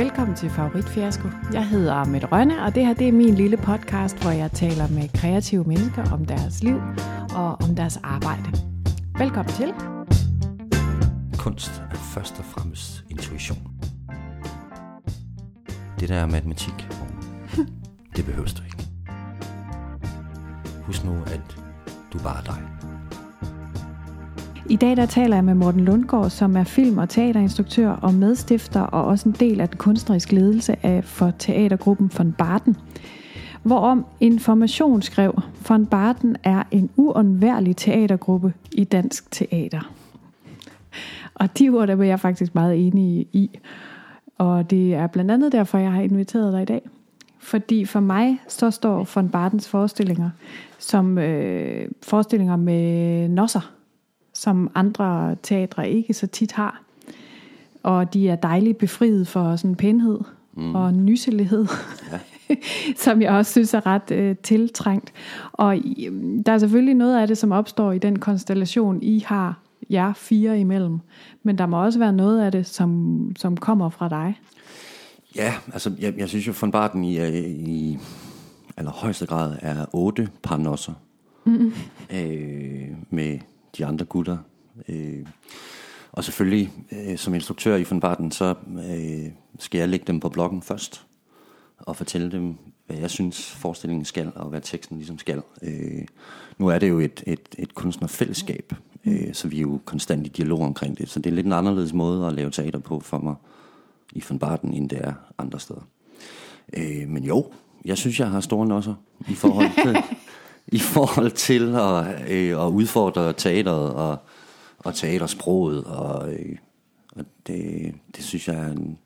Velkommen til Favorit Fiasko. Jeg hedder Mette Rønne, og det her det er min lille podcast, hvor jeg taler med kreative mennesker om deres liv og om deres arbejde. Velkommen til. Kunst er først og fremmest intuition. Det der er matematik, det behøver du ikke. Husk nu, at du bare er dig. I dag der taler jeg med Morten Lundgaard, som er film- og teaterinstruktør og medstifter og også en del af den kunstneriske ledelse af for teatergruppen von Barten. Hvorom Information skrev, von Barten er en uundværlig teatergruppe i dansk teater. Og de ord der vil jeg faktisk meget enig i. Og det er blandt andet derfor, jeg har inviteret dig i dag. Fordi for mig så står von Bartens forestillinger som øh, forestillinger med nosser som andre teatre ikke så tit har. Og de er dejligt befriet for sådan pænhed mm. og nyselighed, ja. som jeg også synes er ret øh, tiltrængt. Og øh, der er selvfølgelig noget af det, som opstår i den konstellation, I har jer fire imellem. Men der må også være noget af det, som, som kommer fra dig. Ja, altså jeg, jeg synes jo, von Barten i, øh, i allerhøjeste grad er otte parnosser. Mm. Øh, med de andre gutter. Øh, og selvfølgelig, øh, som instruktør i Von Barton, så øh, skal jeg lægge dem på bloggen først, og fortælle dem, hvad jeg synes forestillingen skal, og hvad teksten ligesom skal. Øh, nu er det jo et, et, et kunstnerfællesskab, øh, så vi er jo konstant i dialog omkring det, så det er lidt en anderledes måde at lave teater på for mig i Von Barton, end det er andre steder. Øh, men jo, jeg synes, jeg har store nosser i forhold til, i forhold til at, øh, at udfordre teateret og, og teatersproget. Og, øh, og det, det synes jeg er, en,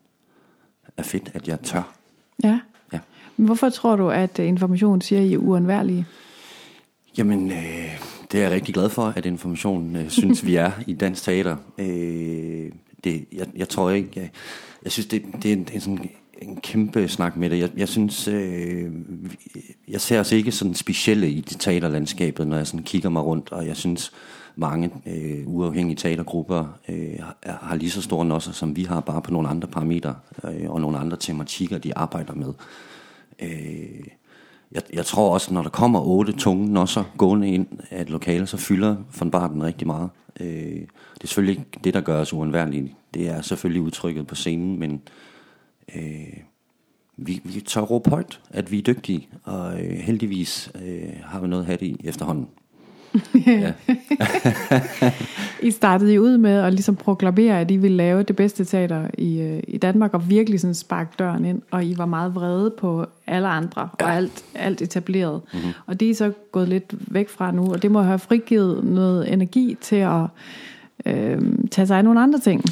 er fedt, at jeg tør. Ja. ja. Men hvorfor tror du, at information siger, I er uundværlige? Jamen, øh, det er jeg rigtig glad for, at informationen øh, synes, vi er i dansk teater. Øh, det, jeg, jeg tror ikke, jeg, jeg synes, det, det, er en, det er sådan en kæmpe snak med det. Jeg, jeg synes, øh, jeg ser os ikke sådan specielle i det teaterlandskabet, når jeg sådan kigger mig rundt, og jeg synes, mange øh, uafhængige teatergrupper øh, har, har lige så store nosser, som vi har, bare på nogle andre parametre øh, og nogle andre tematikker, de arbejder med. Øh, jeg, jeg tror også, når der kommer otte tunge nosser gående ind af et lokale, så fylder von Barten rigtig meget. Øh, det er selvfølgelig ikke det, der gør os uundværlige. Det er selvfølgelig udtrykket på scenen, men øh, vi, vi tør råbe højt, at vi er dygtige, og øh, heldigvis øh, har vi noget at have det i efterhånden. I startede I ud med at ligesom proklamere, at I ville lave det bedste teater i, øh, i Danmark, og virkelig sådan sparke døren ind, og I var meget vrede på alle andre, ja. og alt, alt etableret. Mm-hmm. Og det er I så gået lidt væk fra nu, og det må have frigivet noget energi til at øh, tage sig af nogle andre ting.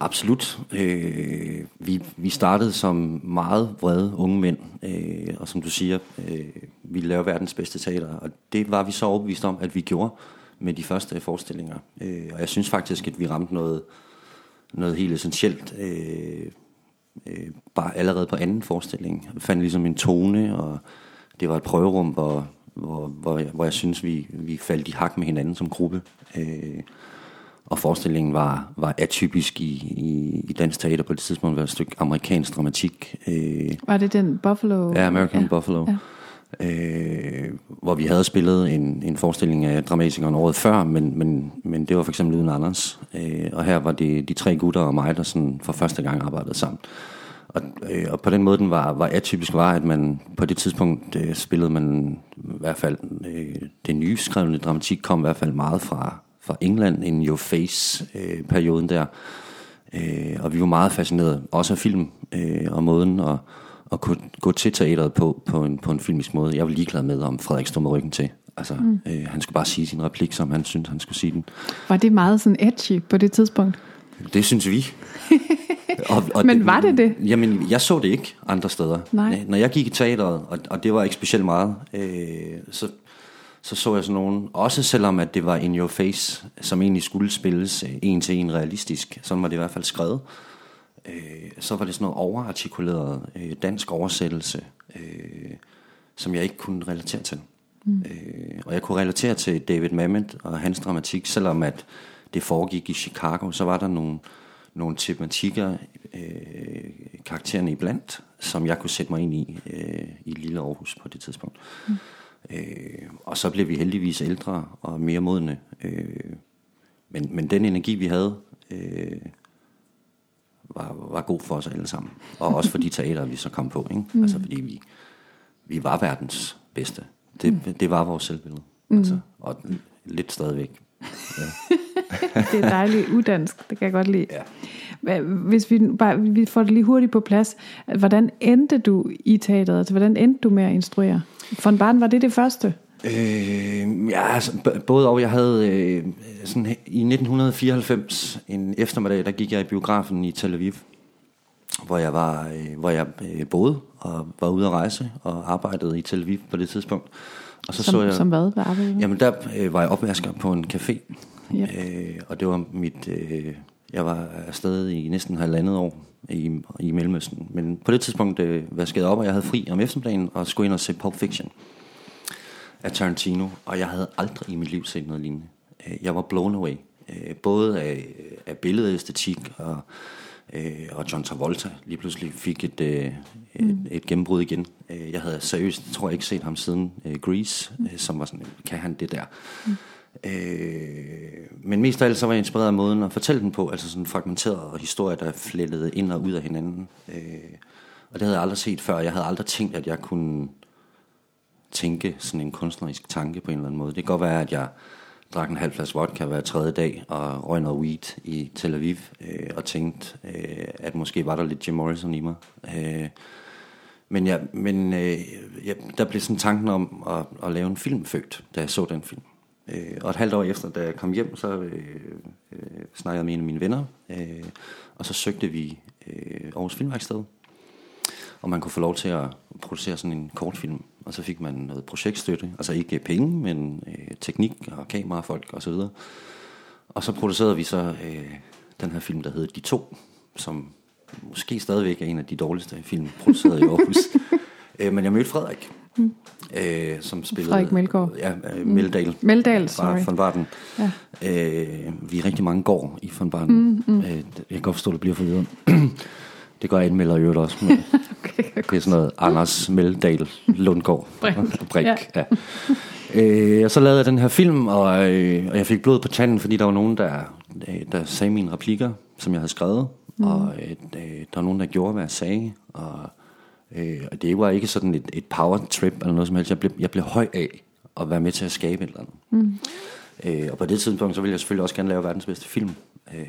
Absolut. Øh, vi, vi startede som meget vrede unge mænd, øh, og som du siger, øh, vi laver verdens bedste teater, og det var vi så overbevist om, at vi gjorde med de første forestillinger. Øh, og jeg synes faktisk, at vi ramte noget, noget helt essentielt, øh, øh, bare allerede på anden forestilling. Vi fandt ligesom en tone, og det var et prøverum, hvor, hvor, hvor, jeg, hvor jeg synes, vi, vi faldt i hak med hinanden som gruppe. Øh, og forestillingen var, var atypisk i, i, i dansk teater på det tidspunkt, var et stykke amerikansk dramatik. Øh, var det den Buffalo? Ja, American ja. Buffalo. Ja. Øh, hvor vi havde spillet en, en forestilling af dramatikeren året før, men, men, men det var for eksempel uden Anders. Øh, og her var det de tre gutter og mig, der sådan for første gang arbejdede sammen. Og, øh, og på den måde, den var, var atypisk, var, at man på det tidspunkt øh, spillede man i hvert fald, øh, det nye skrevne dramatik kom i hvert fald meget fra, fra England, en Your Face-perioden der. Øh, og vi var meget fascineret, også af film øh, og måden at, at kunne gå til teateret på, på, en, på en filmisk måde. Jeg var ligeglad med, om Frederik stod med ryggen til. Altså, mm. øh, han skulle bare sige sin replik, som han syntes, han skulle sige den. Var det meget sådan edgy på det tidspunkt? Det synes vi. og, og Men var det det? Jamen, jeg så det ikke andre steder. Nej. Når jeg gik i teateret, og, og det var ikke specielt meget, øh, så så så jeg sådan nogen, også selvom at det var in your face, som egentlig skulle spilles en til en realistisk, sådan var det i hvert fald skrevet, øh, så var det sådan noget overartikuleret øh, dansk oversættelse, øh, som jeg ikke kunne relatere til. Mm. Øh, og jeg kunne relatere til David Mamet og hans dramatik, selvom at det foregik i Chicago, så var der nogle, nogle tematikker, øh, karaktererne iblandt, som jeg kunne sætte mig ind i øh, i Lille Aarhus på det tidspunkt. Mm. Øh, og så blev vi heldigvis ældre og mere modne. Øh, men, men den energi, vi havde, øh, var, var god for os alle sammen. Og også for de teater, vi så kom på. Ikke? Mm. Altså fordi vi, vi var verdens bedste. Det, mm. det var vores selvbillede. Mm. Altså, og lidt stadigvæk. Ja. det er dejligt uddansk, det kan jeg godt lide. Ja. Hvis vi, bare, vi får det lige hurtigt på plads. Hvordan endte du i teateret? Altså, hvordan endte du med at instruere? For en barn var det det første? Øh, ja, altså, både og. Jeg havde øh, sådan, i 1994 en eftermiddag, der gik jeg i biografen i Tel Aviv, hvor jeg var, øh, hvor jeg øh, boede og var ude at rejse og arbejdede i Tel Aviv på det tidspunkt. Og så som, så jeg, som hvad? Hvad arbejdede Jamen der øh, var jeg opvasker på en café, yep. øh, og det var mit... Øh, jeg var afsted i næsten halvandet år i, i Mellemøsten. Men på det tidspunkt øh, vaskede jeg op, og jeg havde fri om eftermiddagen og skulle ind og se Pulp Fiction af Tarantino, og jeg havde aldrig i mit liv set noget lignende. Øh, jeg var blown away, øh, både af, af billedæstetik og, øh, og John Travolta lige pludselig fik et, et, mm. et gennembrud igen. Jeg havde seriøst, tror jeg ikke set ham siden Grease, mm. som var sådan, kan han det der? Mm. Øh, men mest af alt så var jeg inspireret af måden at fortælle den på, altså sådan fragmenteret historie, der flettede ind og ud af hinanden. Øh, og det havde jeg aldrig set før. Jeg havde aldrig tænkt, at jeg kunne tænke sådan en kunstnerisk tanke på en eller anden måde. Det kan godt være, at jeg drak en halv flaske vodka hver tredje dag og røg noget weed i Tel Aviv øh, og tænkte, øh, at måske var der lidt Jim Morrison i mig. Øh, men jeg, men øh, jeg, der blev sådan tanken om at, at lave en film født, da jeg så den film. Øh, og et halvt år efter, da jeg kom hjem, så øh, øh, snakkede jeg med en af mine venner, øh, og så søgte vi øh, Aarhus Filmværksted, og man kunne få lov til at producere sådan en kortfilm. Og så fik man noget projektstøtte, altså ikke penge, men øh, teknik og kamerafolk. Og, og så producerede vi så øh, den her film, der hedder De To, som måske stadigvæk er en af de dårligste film produceret i Aarhus. øh, men jeg mødte Frederik, mm. Øh, som spillede... Frederik Melgaard. Ja, øh, Meldal. Mm. Meldal, sorry. Fra Barten. Ja. Øh, vi er rigtig mange går i von Barten. Mm, mm. Øh, jeg kan godt forstå, at det bliver forvirret. Det gør anmelder i øvrigt også. Men okay, det er sådan noget Anders Meldal Lundgaard. Brik. Brik ja. ja. Øh, og så lavede jeg den her film, og, øh, og jeg fik blod på tanden, fordi der var nogen, der, øh, der sagde mine replikker, som jeg havde skrevet. Mm. Og øh, der var nogen, der gjorde, hvad jeg sagde. Og, øh, og det var ikke sådan et, et power trip eller noget som helst. Jeg blev, jeg blev høj af at være med til at skabe et eller andet. Mm. Øh, og på det tidspunkt, så ville jeg selvfølgelig også gerne lave verdens bedste film. Øh,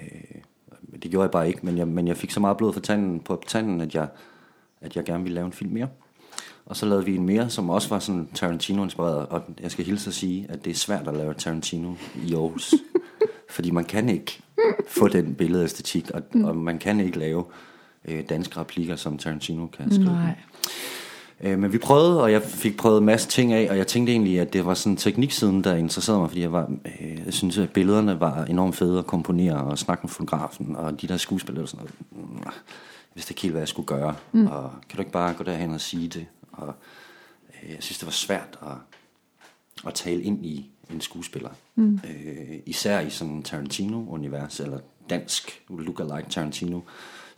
det gjorde jeg bare ikke, men jeg, men jeg fik så meget blod for tanden, på tanden, at jeg, at jeg gerne ville lave en film mere. Og så lavede vi en mere, som også var sådan Tarantino-inspireret, og jeg skal hilse at sige, at det er svært at lave Tarantino i Aarhus. fordi man kan ikke få den billedæstetik, og, mm. og man kan ikke lave øh, danske replikker, som Tarantino kan skrive. Nej. Øh, men vi prøvede, og jeg fik prøvet en masse ting af, og jeg tænkte egentlig, at det var sådan tekniksiden, der interesserede mig, fordi jeg, var, øh, jeg synes, at billederne var enormt fede at komponere og snakke med fotografen, og de der skuespillere og sådan noget. Jeg vidste ikke helt, hvad jeg skulle gøre, mm. og kan du ikke bare gå derhen og sige det? Og øh, jeg synes, det var svært at, at tale ind i en skuespiller. Mm. Øh, især i sådan en Tarantino-univers, eller dansk look-alike Tarantino,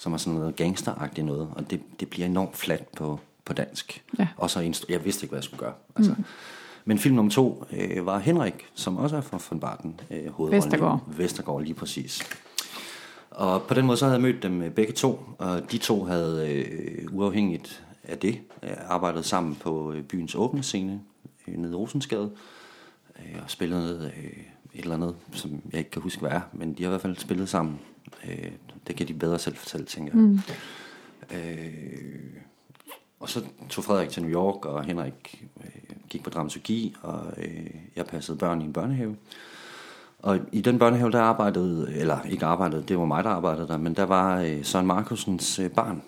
som er sådan noget gangsteragtigt noget, og det, det bliver enormt fladt på på dansk. Ja. Og så instru- jeg vidste ikke, hvad jeg skulle gøre. Altså. Mm. Men film nummer to øh, var Henrik, som også er fra von Barten. Øh, Vestergaard. Vestergaard, lige præcis. Og på den måde så havde jeg mødt dem øh, begge to, og de to havde øh, uafhængigt af det øh, arbejdet sammen på øh, byens åbne scene øh, nede i Rosensgade, øh, og spillet øh, et eller andet, som jeg ikke kan huske, hvad er, men de har i hvert fald spillet sammen. Øh, det kan de bedre selv fortælle, tænker jeg. Mm. Øh, og så tog Frederik til New York, og Henrik øh, gik på dramaturgi, og øh, jeg passede børn i en børnehave. Og i den børnehave, der arbejdede, eller ikke arbejdede, det var mig, der arbejdede der, men der var øh, Søren Markusens øh, barn,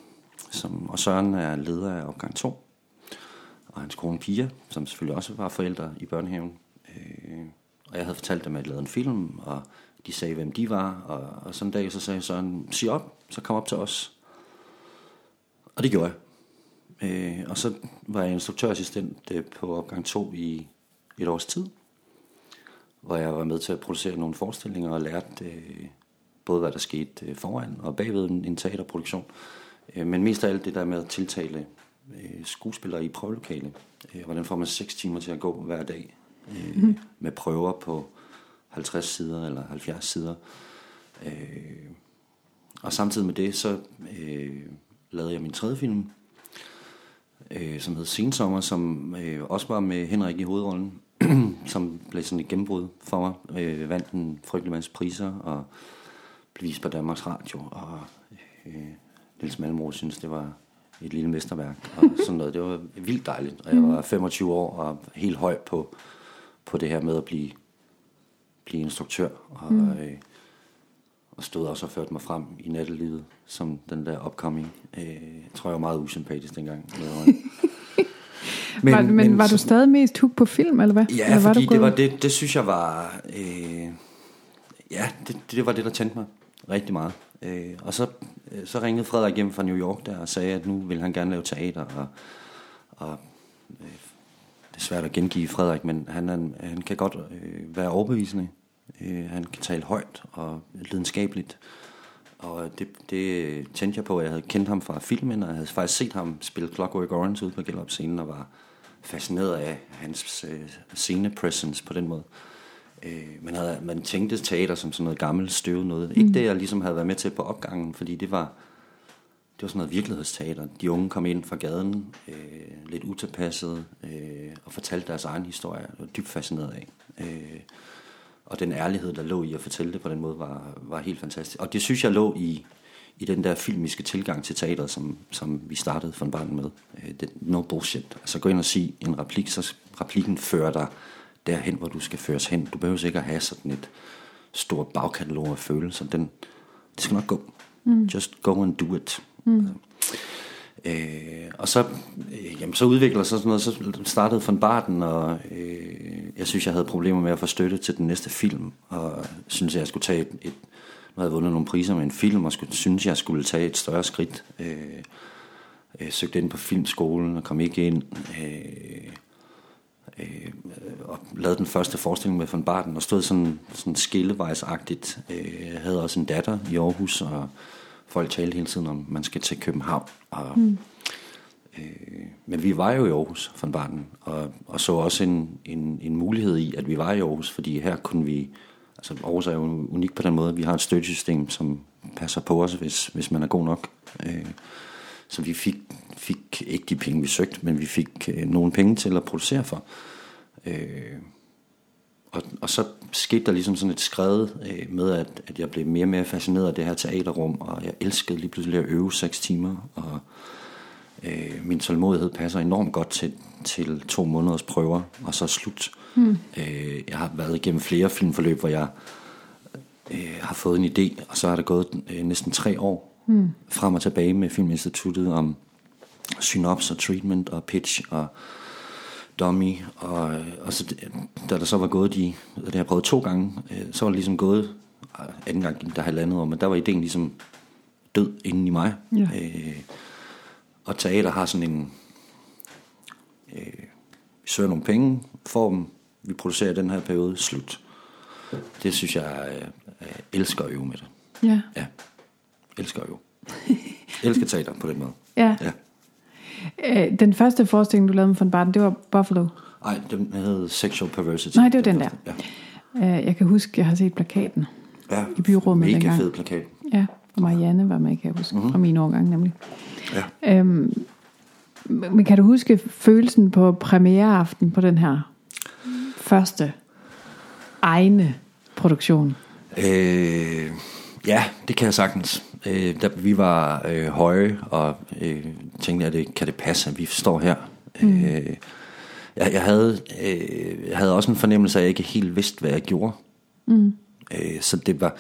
som, og Søren er leder af opgang 2. Og hans kone Pia, som selvfølgelig også var forældre i børnehaven. Øh, og jeg havde fortalt dem, at jeg lavede en film, og de sagde, hvem de var. Og, og sådan en dag, så sagde Søren, sig op, så kom op til os. Og det gjorde jeg. Øh, og så var jeg instruktørassistent øh, på opgang 2 i et års tid, hvor jeg var med til at producere nogle forestillinger og lærte, øh, både hvad der skete øh, foran og bagved en, en teaterproduktion. Øh, men mest af alt det der med at tiltale øh, skuespillere i prøvelokale. Øh, hvordan får man 6 timer til at gå hver dag øh, mm. med prøver på 50 sider eller 70 sider. Øh, og samtidig med det, så øh, lavede jeg min tredje film, øh, som hed Sensommer, som øh, også var med Henrik i hovedrollen, som blev sådan et gennembrud for mig. Øh, vandt en frygtelig masse priser og blev vist på Danmarks Radio, og øh, Niels Malmro synes, det var et lille mesterværk og sådan noget. Det var vildt dejligt, og jeg var 25 år og helt høj på, på det her med at blive, blive instruktør. Og, mm. øh, og stod også og førte mig frem i nattelivet som den der upcoming. Øh, jeg tror, jeg var meget usympatisk dengang. men, var, men, men var du stadig mest hooked på film, eller hvad? Ja, eller var fordi det, var det, det synes jeg var... Øh, ja, det, det var det, der tændte mig rigtig meget. Øh, og så, øh, så ringede Frederik hjem fra New York der og sagde, at nu vil han gerne lave teater. Og, og øh, det er svært at gengive Frederik, men han, han, han kan godt øh, være overbevisende. Øh, han kan tale højt og lidenskabeligt. Og det, det tændte jeg på, at jeg havde kendt ham fra filmen, og jeg havde faktisk set ham spille Clockwork Orange ude på Gellerup scenen, og var fascineret af hans øh, scene-presence på den måde. Øh, man, havde, man tænkte teater som sådan noget gammelt støvet noget. Mm. Ikke det, jeg ligesom havde været med til på opgangen, fordi det var, det var sådan noget virkelighedsteater. De unge kom ind fra gaden, øh, lidt utilpasset, øh, og fortalte deres egen historie. Jeg var dybt fascineret af. Øh, og den ærlighed, der lå i at fortælle det på den måde, var, var helt fantastisk. Og det synes jeg lå i, i den der filmiske tilgang til teateret, som, som vi startede for en barn med. Øh, det, no bullshit. Altså gå ind og sige en replik, så replikken fører dig derhen, hvor du skal føres hen. Du behøver ikke at have sådan et stort bagkatalog af følelser. Den, det skal nok gå. Mm. Just go and do it. Mm. Altså. Øh, og så, øh, jamen, så udvikler sig sådan noget, så startede von Barten, og øh, jeg synes, jeg havde problemer med at få støtte til den næste film, og synes, jeg skulle tage et, et nu havde jeg vundet nogle priser med en film, og skulle, synes, jeg skulle tage et større skridt. Øh, jeg søgte ind på filmskolen og kom ikke ind. Øh, øh, og lavede den første forestilling med von Barten, og stod sådan, sådan skillevejsagtigt. Øh, jeg havde også en datter i Aarhus, og folk talte hele tiden om, man skal til København. Og, mm. øh, men vi var jo i Aarhus von Barten, og, og så også en, en, en mulighed i, at vi var i Aarhus, fordi her kunne vi, altså Aarhus er jo unik på den måde, at vi har et støttesystem, som passer på os, hvis, hvis man er god nok. Øh, så vi fik, fik ikke de penge, vi søgte, men vi fik øh, nogle penge til at producere for. Øh, og, og så skete der ligesom sådan et skred øh, med, at, at jeg blev mere og mere fascineret af det her teaterrum, og jeg elskede lige pludselig at øve seks timer, og øh, min tålmodighed passer enormt godt til, til to måneders prøver, og så slut. Mm. Øh, jeg har været igennem flere filmforløb, hvor jeg øh, har fået en idé, og så har det gået øh, næsten tre år mm. frem og tilbage med Filminstituttet om synops og treatment og pitch og dummy, og, og så, da der så var gået de, det har jeg prøvet to gange, øh, så var det ligesom gået, øh, anden gang der halvandet år, men der var ideen ligesom død inden i mig. Ja. Øh, og teater har sådan en, øh, vi søger nogle penge, får dem, vi producerer den her periode, slut. Det synes jeg, jeg øh, elsker at øve med det. Ja. Ja, elsker at øve. elsker teater på den måde. Ja. ja. Øh, den første forestilling, du lavede med von Barton, det var Buffalo. Nej, den hed Sexual Perversity. Nej, det var den, den der. Ja. Øh, jeg kan huske, jeg har set plakaten ja, i byrummet mega dengang. fed plakat. Ja, og Marianne var med, kan jeg huske, mm-hmm. fra min årgang nemlig. Ja. Øhm, men kan du huske følelsen på premiereaften på den her første egne produktion? Øh, ja, det kan jeg sagtens. Øh, da vi var øh, høje og øh, tænkte, at det, kan det passe, at vi står her? Mm. Øh, jeg, jeg, havde, øh, jeg havde også en fornemmelse af, at jeg ikke helt vidste, hvad jeg gjorde. Mm. Øh, så det var,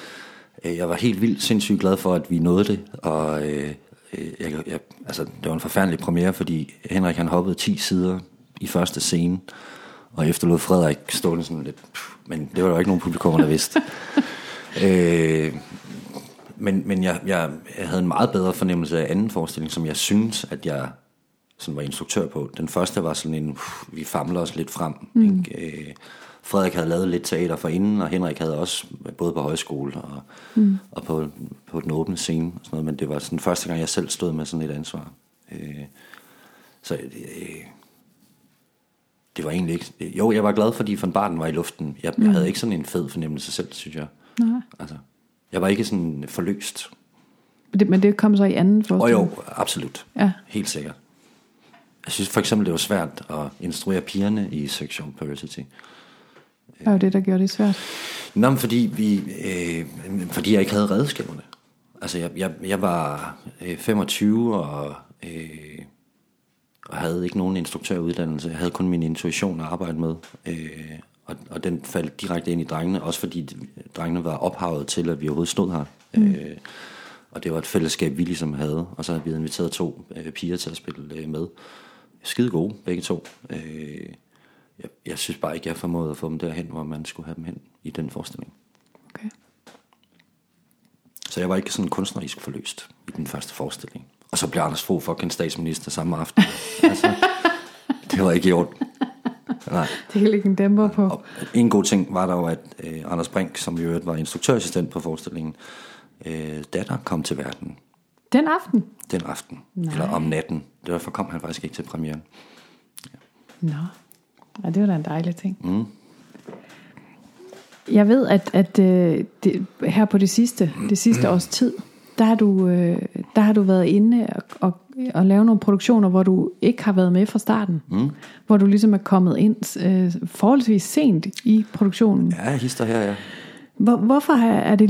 øh, jeg var helt vildt sindssygt glad for, at vi nåede det. Og øh, øh jeg, jeg, altså, det var en forfærdelig premiere, fordi Henrik han hoppede 10 sider i første scene, og efterlod Frederik stående sådan lidt, pff, men det var jo ikke nogen publikum, der vidste. øh, men men jeg, jeg, jeg havde en meget bedre fornemmelse af anden forestilling, som jeg synes, at jeg sådan var instruktør på. Den første var sådan en, uh, vi famler os lidt frem. Mm. Ikke? Øh, Frederik havde lavet lidt teater for inden, og Henrik havde også både på højskole og, mm. og på, på den åbne scene. Og sådan noget, men det var sådan første gang, jeg selv stod med sådan et ansvar. Øh, så øh, det var egentlig ikke... Jo, jeg var glad, fordi von Barten var i luften. Jeg, mm. jeg havde ikke sådan en fed fornemmelse selv, synes jeg. Nej. Altså, jeg var ikke sådan forløst. Det, men det kom så i anden forestilling? Og jo, absolut. Ja. Helt sikkert. Jeg synes for eksempel, det var svært at instruere pigerne i Section Perversity. Hvad var det, der gjorde det svært? Nå, men fordi, vi, øh, fordi jeg ikke havde redskaberne. Altså, jeg, jeg, jeg var øh, 25 og, øh, og havde ikke nogen instruktøruddannelse. Jeg havde kun min intuition at arbejde med. Øh, og, og den faldt direkte ind i drengene, også fordi drengene var ophavet til, at vi overhovedet stod her. Mm. Øh, og det var et fællesskab, vi ligesom havde. Og så havde vi inviteret to øh, piger til at spille øh, med. Skide gode, begge to. Øh, jeg, jeg synes bare ikke, jeg formåede at få dem derhen, hvor man skulle have dem hen i den forestilling. Okay. Så jeg var ikke sådan kunstnerisk forløst i den første forestilling. Og så blev Anders Fogh fucking statsminister samme aften. altså, det var ikke i orden. Nej. Det kan ligge en dæmper på. Og en god ting var der jo, at øh, Anders Brink, som i øvrigt var instruktørassistent på forestillingen, øh, datter kom til verden Den aften? den aften. Nej. Eller om natten. Derfor kom han faktisk ikke til premieren. Nå. Ja, det var da en dejlig ting. Mm. Jeg ved, at, at øh, det, her på det sidste, det sidste års tid, der har du, øh, der har du været inde og, og, og lave nogle produktioner, hvor du ikke har været med fra starten. Mm. Hvor du ligesom er kommet ind øh, forholdsvis sent i produktionen. Ja, hister her, ja. Hvor, hvorfor er det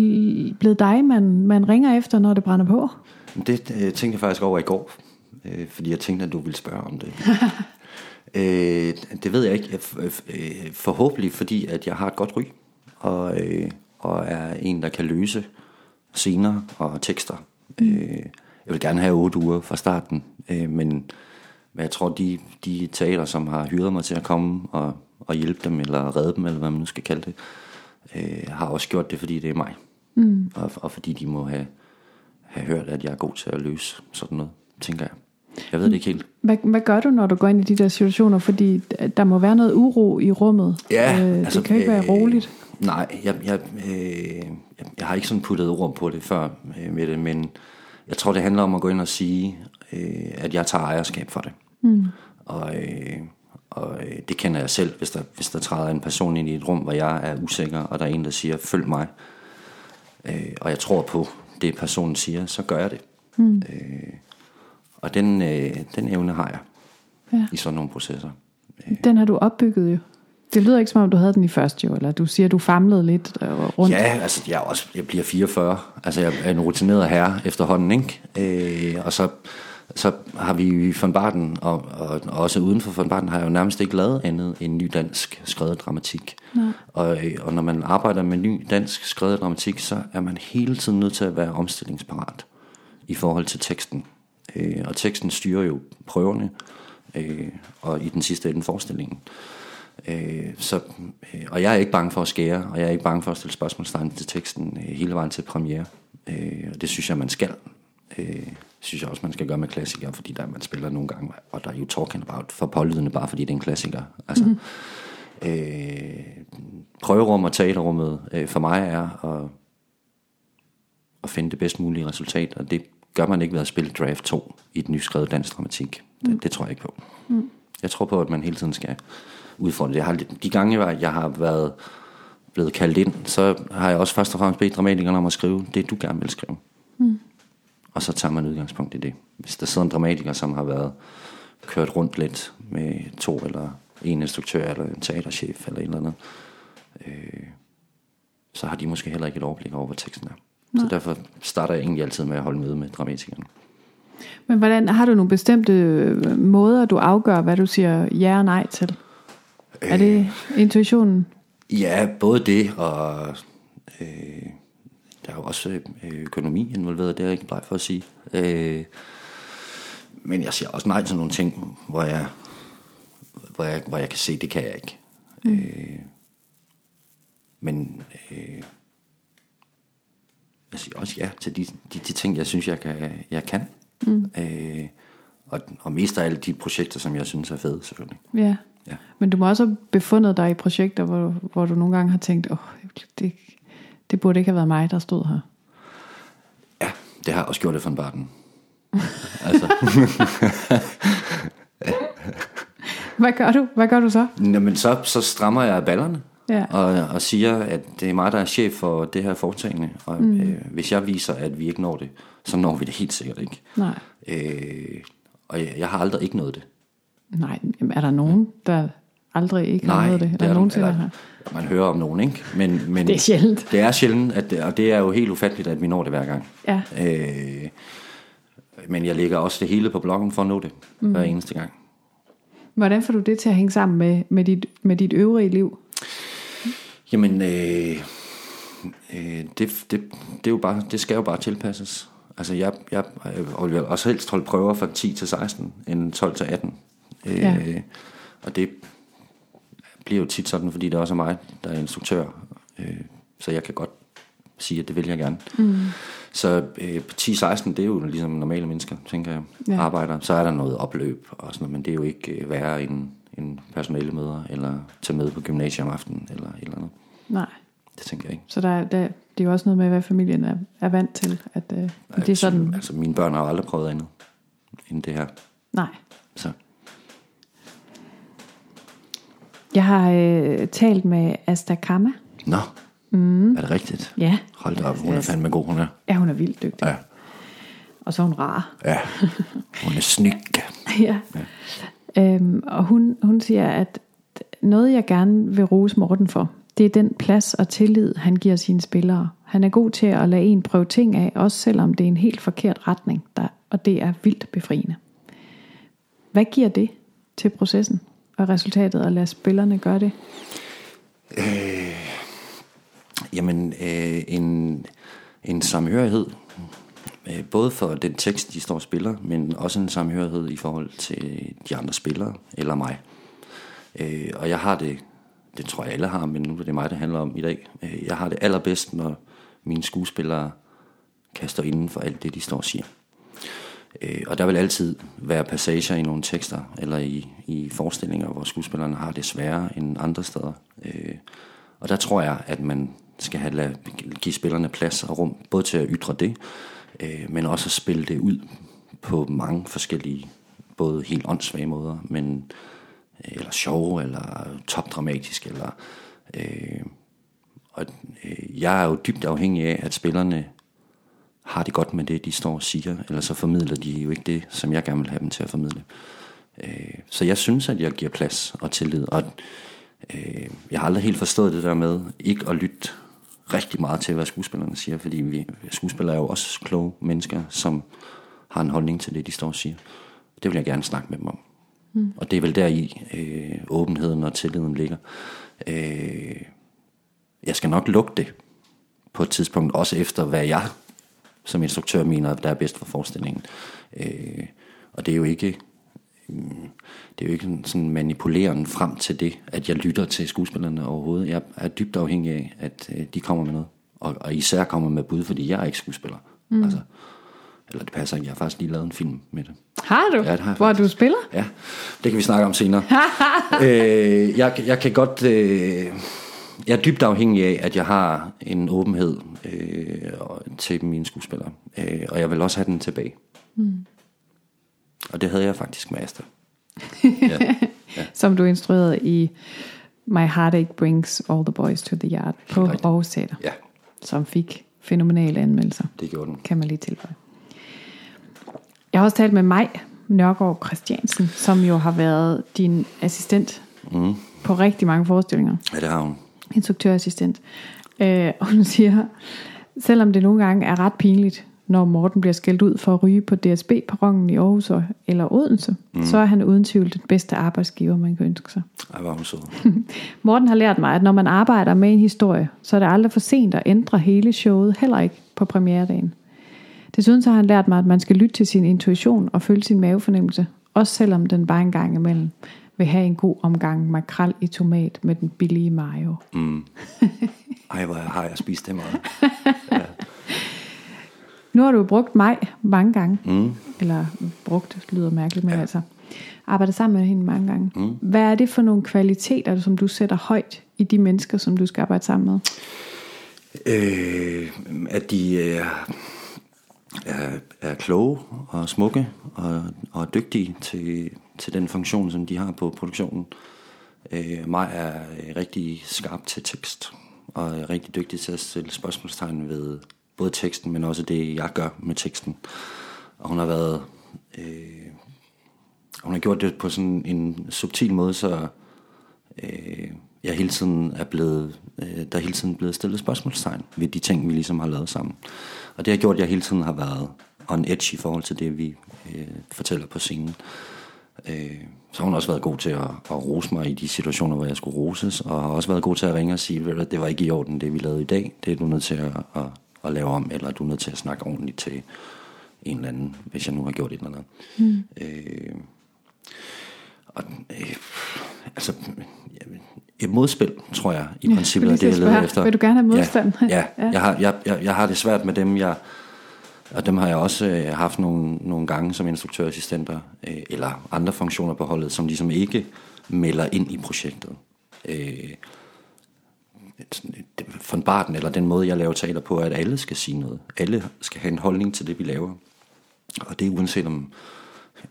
blevet dig, man, man ringer efter, når det brænder på? Det øh, tænkte jeg faktisk over i går, øh, fordi jeg tænkte, at du ville spørge om det. øh, det ved jeg ikke. F- øh, forhåbentlig, fordi at jeg har et godt ry, og, øh, og er en, der kan løse scener og tekster. Mm. Øh, jeg vil gerne have otte uger fra starten, øh, men, men jeg tror, de, de teater, som har hyret mig til at komme og, og hjælpe dem, eller redde dem, eller hvad man nu skal kalde det, øh, har også gjort det, fordi det er mig. Mm. Og, og fordi de må have, have hørt, at jeg er god til at løse sådan noget, tænker jeg. Jeg ved det ikke helt. Hvad, hvad gør du, når du går ind i de der situationer? Fordi der må være noget uro i rummet. Ja, øh, altså, det kan ikke være øh, roligt. Nej, jeg, jeg, øh, jeg, jeg har ikke sådan puttet ord på det før øh, med det, men jeg tror, det handler om at gå ind og sige, øh, at jeg tager ejerskab for det. Mm. Og, øh, og øh, det kender jeg selv, hvis der, hvis der træder en person ind i et rum, hvor jeg er usikker, og der er en, der siger, følg mig. Øh, og jeg tror på det, personen siger, så gør jeg det. Mm. Øh, og den, øh, den evne har jeg Ja. i sådan nogle processer. Den har du opbygget jo. Det lyder ikke som om, du havde den i første jo, eller du siger, du famlede lidt øh, rundt. Ja, altså jeg, også, jeg bliver 44. Altså jeg er en rutineret herre efterhånden, ikke? Øh, og så, så har vi i von Barten, og, og, og også uden for von Barten, har jeg jo nærmest ikke lavet andet end ny dansk skrevet dramatik. Nej. Og, øh, og når man arbejder med ny dansk skrevet dramatik, så er man hele tiden nødt til at være omstillingsparat i forhold til teksten. Øh, og teksten styrer jo prøverne, øh, og i den sidste ende forestillingen. Øh, så, øh, og jeg er ikke bange for at skære, og jeg er ikke bange for at stille spørgsmålstegn til teksten øh, hele vejen til premiere. Øh, og det synes jeg, man skal. Øh, synes jeg også, man skal gøre med klassikere, fordi der man spiller nogle gange, og der er jo talking about for pålydende, bare fordi det er en klassiker. Altså, mm. øh, prøverum og teaterrummet øh, for mig er at, at finde det bedst mulige resultat, og det gør man ikke ved at spille Draft 2 i et nyskrevet dansk dramatik. Det, det tror jeg ikke på. Mm. Jeg tror på, at man hele tiden skal udfordre det. Jeg har, de gange, jeg- jeg har været blevet kaldt ind, så har jeg også først og fremmest bedt dramatikerne om at skrive det, du gerne vil skrive. Mm. Og så tager man udgangspunkt i det. Hvis der sidder en dramatiker, som har været kørt rundt lidt med to eller en instruktør eller en teaterchef eller et eller andet, øh, så har de måske heller ikke et overblik over, hvad teksten er. Så derfor starter jeg egentlig altid med at holde møde med dramatikerne. Men hvordan har du nogle bestemte øh, måder, du afgør, hvad du siger ja og nej til? Øh. Er det intuitionen? Ja, både det, og øh, der er jo også øh, økonomi involveret, det er jeg ikke bleg for at sige. Øh, men jeg siger også nej til nogle ting, hvor jeg, hvor jeg, hvor jeg kan se, det kan jeg ikke. Mm. Øh, men øh, jeg siger også ja til de, de, de ting, jeg synes, jeg kan. Jeg kan. Mm. Øh, og, og mest af alle de projekter, som jeg synes er fede, selvfølgelig. Ja. Ja. Men du må også have befundet dig i projekter, hvor, hvor du nogle gange har tænkt, åh, det, det burde ikke have været mig, der stod her. Ja, det har også gjort det for en barten. altså, Hvad gør du? Hvad gør du så? jamen, så, så strammer jeg ballerne. Ja. Og, og siger, at det er mig, der er chef for det her foretagende. Og mm. øh, hvis jeg viser, at vi ikke når det, så når vi det helt sikkert ikke. Nej. Øh, og jeg, jeg har aldrig ikke nået det. Nej, er der nogen, der aldrig ikke har Nej, nået det? det Eller er nogensinde eller, har? Man hører om nogen, ikke? Men, men Det er sjældent. Det er sjældent, at det, og det er jo helt ufatteligt, at vi når det hver gang. Ja. Øh, men jeg lægger også det hele på bloggen for at nå det mm. hver eneste gang. Hvordan får du det til at hænge sammen med, med, dit, med dit øvrige liv? Jamen, øh, øh, det, det, det, er jo bare, det skal jo bare tilpasses. Altså, jeg, jeg, og vil også helst holde prøver fra 10 til 16, end 12 til 18. Øh, Ja. Og det bliver jo tit sådan, fordi det også er mig, der er instruktør. Øh, så jeg kan godt sige, at det vil jeg gerne. Mm. Så øh, på 10-16, det er jo ligesom normale mennesker, tænker jeg, Ja. ja. arbejder. Så er der noget opløb og sådan noget, men det er jo ikke øh, værre end, end personale møder, eller tage med på gymnasiet om aftenen, eller et eller andet. Nej. Det tænker jeg ikke. Så der, der, det er jo også noget med, hvad familien er, er vant til. At, øh, det er sådan, Altså, mine børn har jo aldrig prøvet andet end det her. nej. Så Jeg har øh, talt med Asta Kama. Nå, mm. er det rigtigt? Ja. Hold da op, hun er fandme god, hun er. Ja, hun er vildt dygtig. Ja, Og så er hun rar. ja. Hun er snyg. ja. Øhm, og hun, hun siger, at noget jeg gerne vil rose Morten for, det er den plads og tillid, han giver sine spillere. Han er god til at lade en prøve ting af, også selvom det er en helt forkert retning, der, og det er vildt befriende. Hvad giver det til processen og resultatet at lade spillerne gøre det? Øh, jamen, øh, en, en samhørighed. Øh, både for den tekst, de står og spiller, men også en samhørighed i forhold til de andre spillere, eller mig. Øh, og jeg har det, det tror jeg alle har, men nu er det mig, det handler om i dag. Øh, jeg har det allerbedst, når mine skuespillere kan stå inden for alt det, de står og siger. Øh, og der vil altid være passager i nogle tekster, eller i, i forestillinger, hvor skuespillerne har det sværere end andre steder. Øh, og der tror jeg, at man skal have, lad, give spillerne plads og rum, både til at ytre det, øh, men også at spille det ud på mange forskellige, både helt åndssvage måder, men øh, eller sjove, eller topdramatisk, eller... Øh, og øh, jeg er jo dybt afhængig af, at spillerne har det godt med det, de står og siger, eller så formidler de jo ikke det, som jeg gerne vil have dem til at formidle. Øh, så jeg synes, at jeg giver plads og tillid, og øh, jeg har aldrig helt forstået det der med ikke at lytte rigtig meget til, hvad skuespillerne siger, fordi vi, skuespillere er jo også kloge mennesker, som har en holdning til det, de står og siger. Det vil jeg gerne snakke med dem om. Mm. Og det er vel der i øh, åbenheden og tilliden ligger. Øh, jeg skal nok lukke det på et tidspunkt, også efter hvad jeg som instruktør mener, der er bedst for forestillingen. Øh, og det er jo ikke mm, det er jo ikke sådan manipuleren frem til det, at jeg lytter til skuespillerne overhovedet. Jeg er dybt afhængig af, at øh, de kommer med noget. Og, og især kommer med bud, fordi jeg er ikke skuespiller. Mm. Altså, eller det passer ikke, jeg har faktisk lige lavet en film med det. Har du? Ja, det har Hvor du spiller? Ja, det kan vi snakke om senere. øh, jeg, jeg kan godt... Øh, jeg er dybt afhængig af, at jeg har en åbenhed øh, og- til mine skuespillere. Øh, og jeg vil også have den tilbage. Mm. Og det havde jeg faktisk med Asta. ja. Som du instruerede i My Heartache Brings All the Boys to the Yard på. Aarhus Teater, ja, som fik fænomenale anmeldelser, det gjorde den. kan man lige tilføje. Jeg har også talt med mig, Nørgaard Christiansen, som jo har været din assistent mm. på rigtig mange forestillinger. Ja, det har hun. Instruktørassistent. Øh, og hun siger, selvom det nogle gange er ret pinligt, når Morten bliver skældt ud for at ryge på DSB-perronen i Aarhus eller Odense, mm. så er han uden tvivl den bedste arbejdsgiver, man kan ønske sig. Ej, var hun sød. Morten har lært mig, at når man arbejder med en historie, så er det aldrig for sent at ændre hele showet, heller ikke på premieredagen. Desuden så har han lært mig, at man skal lytte til sin intuition og følge sin mavefornemmelse, også selvom den bare en gang imellem vil have en god omgang makrel i tomat med den billige mayo. Ej, hvor har jeg spist det meget. Nu har du brugt mig mange gange. Mm. eller brugt, lyder mærkeligt, men ja. altså arbejdet sammen med hende mange gange. Mm. Hvad er det for nogle kvaliteter, som du sætter højt i de mennesker, som du skal arbejde sammen med? Øh, at de er, er, er kloge og smukke og, og dygtige til, til den funktion, som de har på produktionen. Øh, mig er øh, rigtig skarp til tekst og er rigtig dygtig til at stille spørgsmålstegn ved både teksten, men også det, jeg gør med teksten. Og hun har været... Øh, hun har gjort det på sådan en subtil måde, så øh, jeg hele tiden er blevet, øh, der er hele tiden blevet stillet spørgsmålstegn ved de ting, vi ligesom har lavet sammen. Og det har gjort, at jeg hele tiden har været on edge i forhold til det, vi øh, fortæller på scenen. Øh, så har hun også været god til at, at rose mig i de situationer, hvor jeg skulle roses, og har også været god til at ringe og sige, at det var ikke i orden, det vi lavede i dag. Det er du nødt til at, at, at lave om, eller du er nødt til at snakke ordentligt til en eller anden, hvis jeg nu har gjort et eller andet. Mm. Øh, og, øh, altså, et modspil, tror jeg, i ja, princippet er det, jeg leder efter. Vil du gerne have modstand? Ja, ja. ja. Jeg, har, jeg, jeg, jeg har det svært med dem, jeg, og dem har jeg også øh, haft nogle, nogle gange som instruktørassistenter, øh, eller andre funktioner på holdet, som ligesom ikke melder ind i projektet. Øh, von Barten, eller den måde, jeg laver teater på, er, at alle skal sige noget. Alle skal have en holdning til det, vi laver. Og det er uanset om...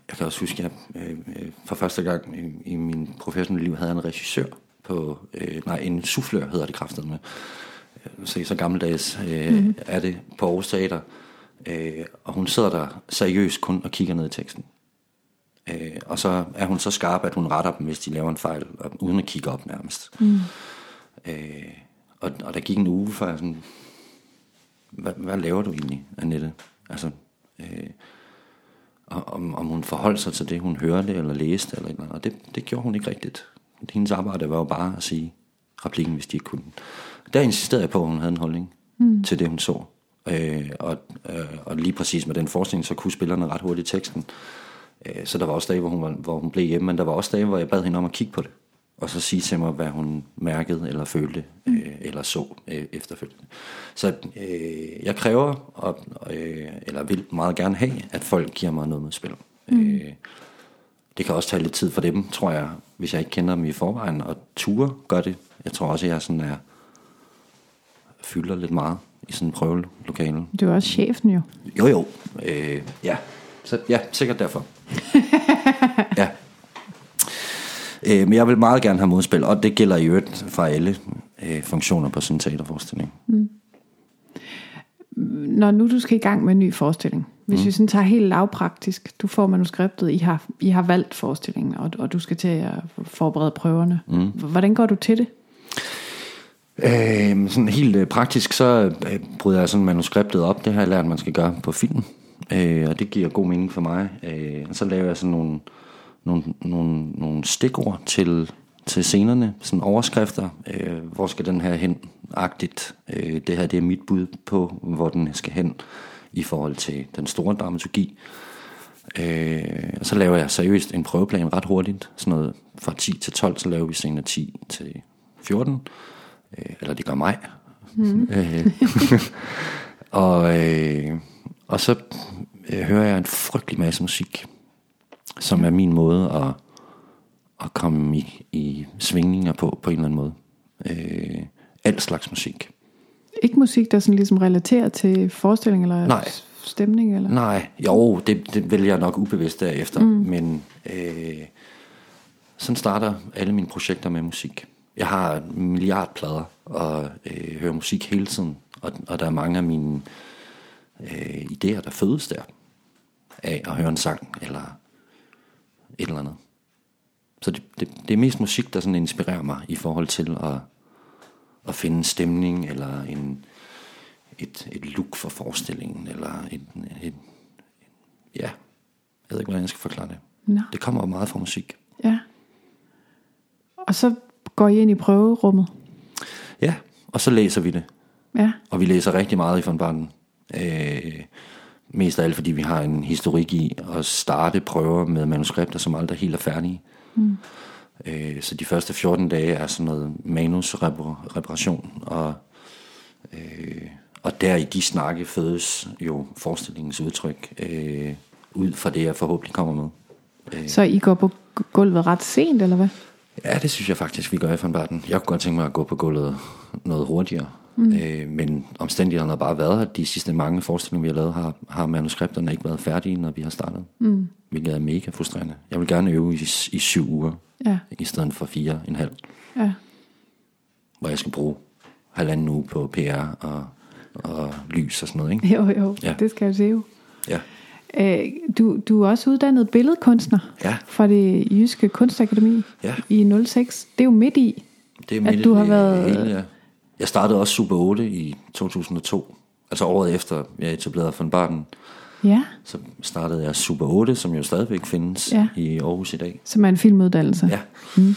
Jeg kan også huske, at jeg øh, øh for første gang i, i min professionelle liv havde en regissør på... Øh, nej, en soufflør hedder det kraftet med. Se, så gammeldags øh, mm-hmm. er det på Aarhus Teater. Øh, og hun sidder der seriøst kun og kigger ned i teksten. Øh, og så er hun så skarp, at hun retter dem, hvis de laver en fejl, og, uden at kigge op nærmest. Mm. Øh, og, og der gik en uge før jeg sådan, hvad, hvad laver du egentlig, Annette? Altså, øh, om, om hun forholdt sig til det, hun hørte eller læste, eller, eller og det, det gjorde hun ikke rigtigt. Hendes arbejde var jo bare at sige replikken, hvis de ikke kunne. Der insisterede jeg på, at hun havde en holdning mm. til det, hun så. Øh, og, øh, og lige præcis med den forskning, så kunne spillerne ret hurtigt teksten. Øh, så der var også dage, hvor hun, var, hvor hun blev hjemme, men der var også dage, hvor jeg bad hende om at kigge på det. Og så sige til mig, hvad hun mærkede eller følte, mm. øh, eller så øh, efterfølgende. Så øh, jeg kræver, og, øh, eller vil meget gerne have, at folk giver mig noget med spil. Mm. Øh, det kan også tage lidt tid for dem, tror jeg, hvis jeg ikke kender dem i forvejen, og ture gør det. Jeg tror også, at jeg sådan er, fylder lidt meget i sådan en prøvelokale. Du er også chefen jo. Jo jo, øh, ja. Så ja, sikkert derfor. ja. Øh, men jeg vil meget gerne have modspil, og det gælder i øvrigt for alle øh, funktioner på sådan en teaterforestilling. Mm. Når nu du skal i gang med en ny forestilling, hvis mm. vi sådan tager helt lavpraktisk, du får manuskriptet, I har, I har valgt forestillingen, og, og du skal til at forberede prøverne. Mm. Hvordan går du til det? Øh, sådan helt øh, praktisk, så øh, bryder jeg sådan manuskriptet op. Det har jeg lært, man skal gøre på film. Øh, og det giver god mening for mig. Øh, så laver jeg sådan nogle, nogle, nogle, nogle stikord til, til scenerne, sådan overskrifter. Øh, hvor skal den her hen? Agtigt. Øh, det her det er mit bud på, hvor den skal hen i forhold til den store dramaturgi. Øh, og så laver jeg seriøst en prøveplan ret hurtigt. Sådan noget fra 10 til 12, så laver vi scener 10 til 14 øh, eller det gør mig. Mm. Øh, og, øh, og så øh, hører jeg en frygtelig masse musik, som er min måde at, at komme i, i svingninger på, på en eller anden måde. Øh, alt slags musik. Ikke musik, der sådan ligesom relaterer til forestilling eller Nej. stemning? Eller? Nej, jo, det, det vælger jeg nok ubevidst derefter, mm. men øh, sådan starter alle mine projekter med musik jeg har en milliard plader og øh, hører musik hele tiden, og, og der er mange af mine øh, idéer, der fødes der af at høre en sang eller et eller andet. Så det, det, det er mest musik, der sådan inspirerer mig i forhold til at, at finde en stemning eller en, et, et look for forestillingen, eller et, et, et, ja, jeg ved ikke, hvordan jeg skal forklare det. No. Det kommer meget fra musik. Ja. Og så går I ind i prøverummet? Ja, og så læser vi det. Ja. Og vi læser rigtig meget i von Barton. Øh, mest af alt, fordi vi har en historik i at starte prøver med manuskripter, som aldrig helt er færdige. Mm. Øh, så de første 14 dage er sådan noget manusreparation, og, øh, og der i de snakke fødes jo forestillingens udtryk. Øh, ud fra det, jeg forhåbentlig kommer med. Så I går på gu- gulvet ret sent, eller hvad? Ja, det synes jeg faktisk, vi gør i Barten. Jeg kunne godt tænke mig at gå på gulvet noget hurtigere. Mm. Øh, men omstændighederne har bare været, at de sidste mange forestillinger, vi har lavet, har, har manuskripterne ikke været færdige, når vi har startet. Mm. Hvilket er mega frustrerende. Jeg vil gerne øve i, i syv uger, Ja, i stedet for fire en halv, ja. hvor jeg skal bruge halvanden uge på PR og, og lys og sådan noget. Ikke? Jo, jo, ja. Det skal jeg se jo. Ja. Øh, du, du er også uddannet billedkunstner Ja. fra det Jyske Kunstakademi Ja. i 06. Det er jo midt i. Det er At midt i du har det været- Hele, ja. Jeg startede også Super 8 i 2002. Altså året efter, jeg etablerede von Barten. Ja, Så startede jeg Super 8, som jo stadigvæk findes Ja. i Aarhus i dag. som er en filmuddannelse. Ja. Mm.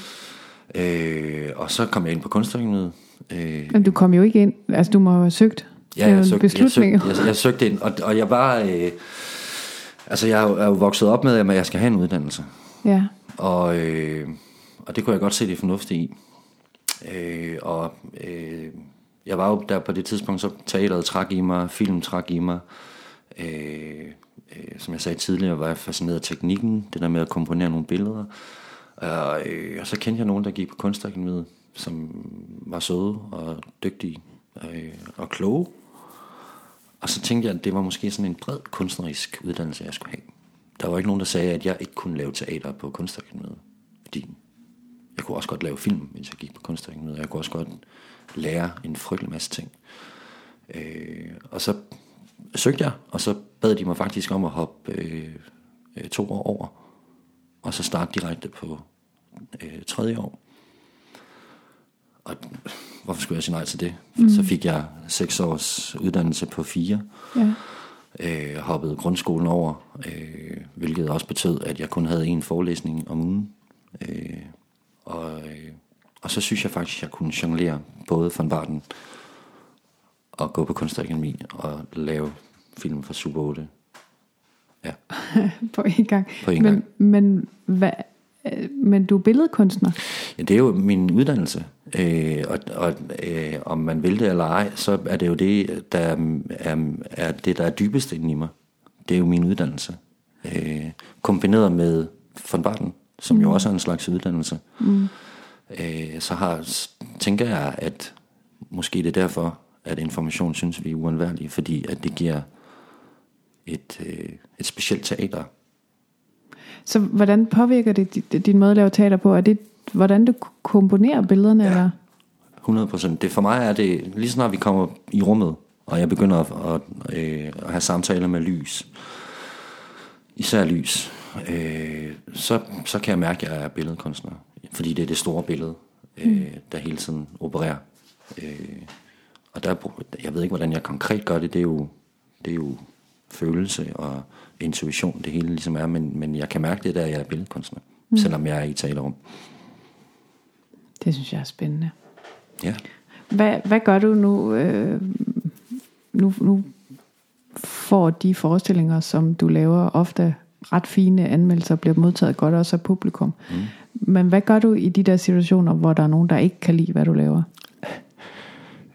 Øh, og så kom jeg ind på kunstakademiet. Øh, Men du kom jo ikke ind. Altså, du må have søgt. ja, jeg, en søgte, jeg, beslutning. søgte, jeg, jeg søgte ind, og, og jeg var... Øh, altså, jeg er er jo vokset op med, at jeg skal have en uddannelse. ja. Og, øh, og det kunne jeg godt se det fornuftige i. Øh, og øh, jeg var jo der på det tidspunkt, så teateret trak i mig, film trak i mig. Øh, øh, som jeg sagde tidligere, var jeg fascineret af teknikken, det der med at komponere nogle billeder. Og, øh, og så kendte jeg nogen, der gik på kunstakademiet, som var søde og dygtige øh, og kloge. Og så tænkte jeg, at det var måske sådan en bred kunstnerisk uddannelse, jeg skulle have. Der var ikke nogen, der sagde, at jeg ikke kunne lave teater på kunstakademiet. Fordi jeg kunne også godt lave film, hvis jeg gik på kunstakademiet. Jeg kunne også godt lære en frygtelig masse ting. Øh, og så søgte jeg, og så bad de mig faktisk om at hoppe øh, øh, to år over. Og så starte direkte på øh, tredje år. Og hvorfor skulle jeg sige nej til det? Mm. Så fik jeg seks års uddannelse på fire. ja. Øh, hoppede grundskolen over, øh, hvilket også betød, at jeg kun havde en forelæsning om ugen. Øh, og, øh, og så synes jeg faktisk, at jeg kunne jonglere både von Barten og gå på kunstakademi og lave film for Super 8. Ja, på en gang. På en men, gang. Men, hvad, øh, men du er billedkunstner. ja det er jo min uddannelse. Øh, og og øh, om man vil det eller ej, så er det jo det, der er, er det, der er dybest inde i mig. Det er jo min uddannelse. Øh, kombineret med von Barten, som mm. jo også er en slags uddannelse. Mm. Øh, så har, tænker jeg, at måske det er derfor, at information synes vi er uundværlige, fordi at det giver et, øh, et specielt teater. Så hvordan påvirker det di- din måde at lave teater på? Er det, hvordan du komponerer billederne? Ja. Eller? 100 procent. Det for mig er det, lige snart vi kommer i rummet, og jeg begynder at, at, øh, at have samtaler med lys, især lys, øh, så, så kan jeg mærke, at jeg er billedkunstner. Fordi det er det store billede, øh, der hele tiden opererer. Øh, og der, jeg ved ikke, hvordan jeg konkret gør det. Det er jo, det er jo følelse og intuition, det hele ligesom er. Men, men jeg kan mærke det, der jeg er billedkunstner. Mm. Selvom jeg er i talerum. Det synes jeg er spændende. Ja. Hvad, hvad gør du nu? Øh, nu? Nu får de forestillinger, som du laver, ofte ret fine anmeldelser, bliver modtaget godt også af publikum. Mm. Men hvad gør du i de der situationer, hvor der er nogen, der ikke kan lide, hvad du laver?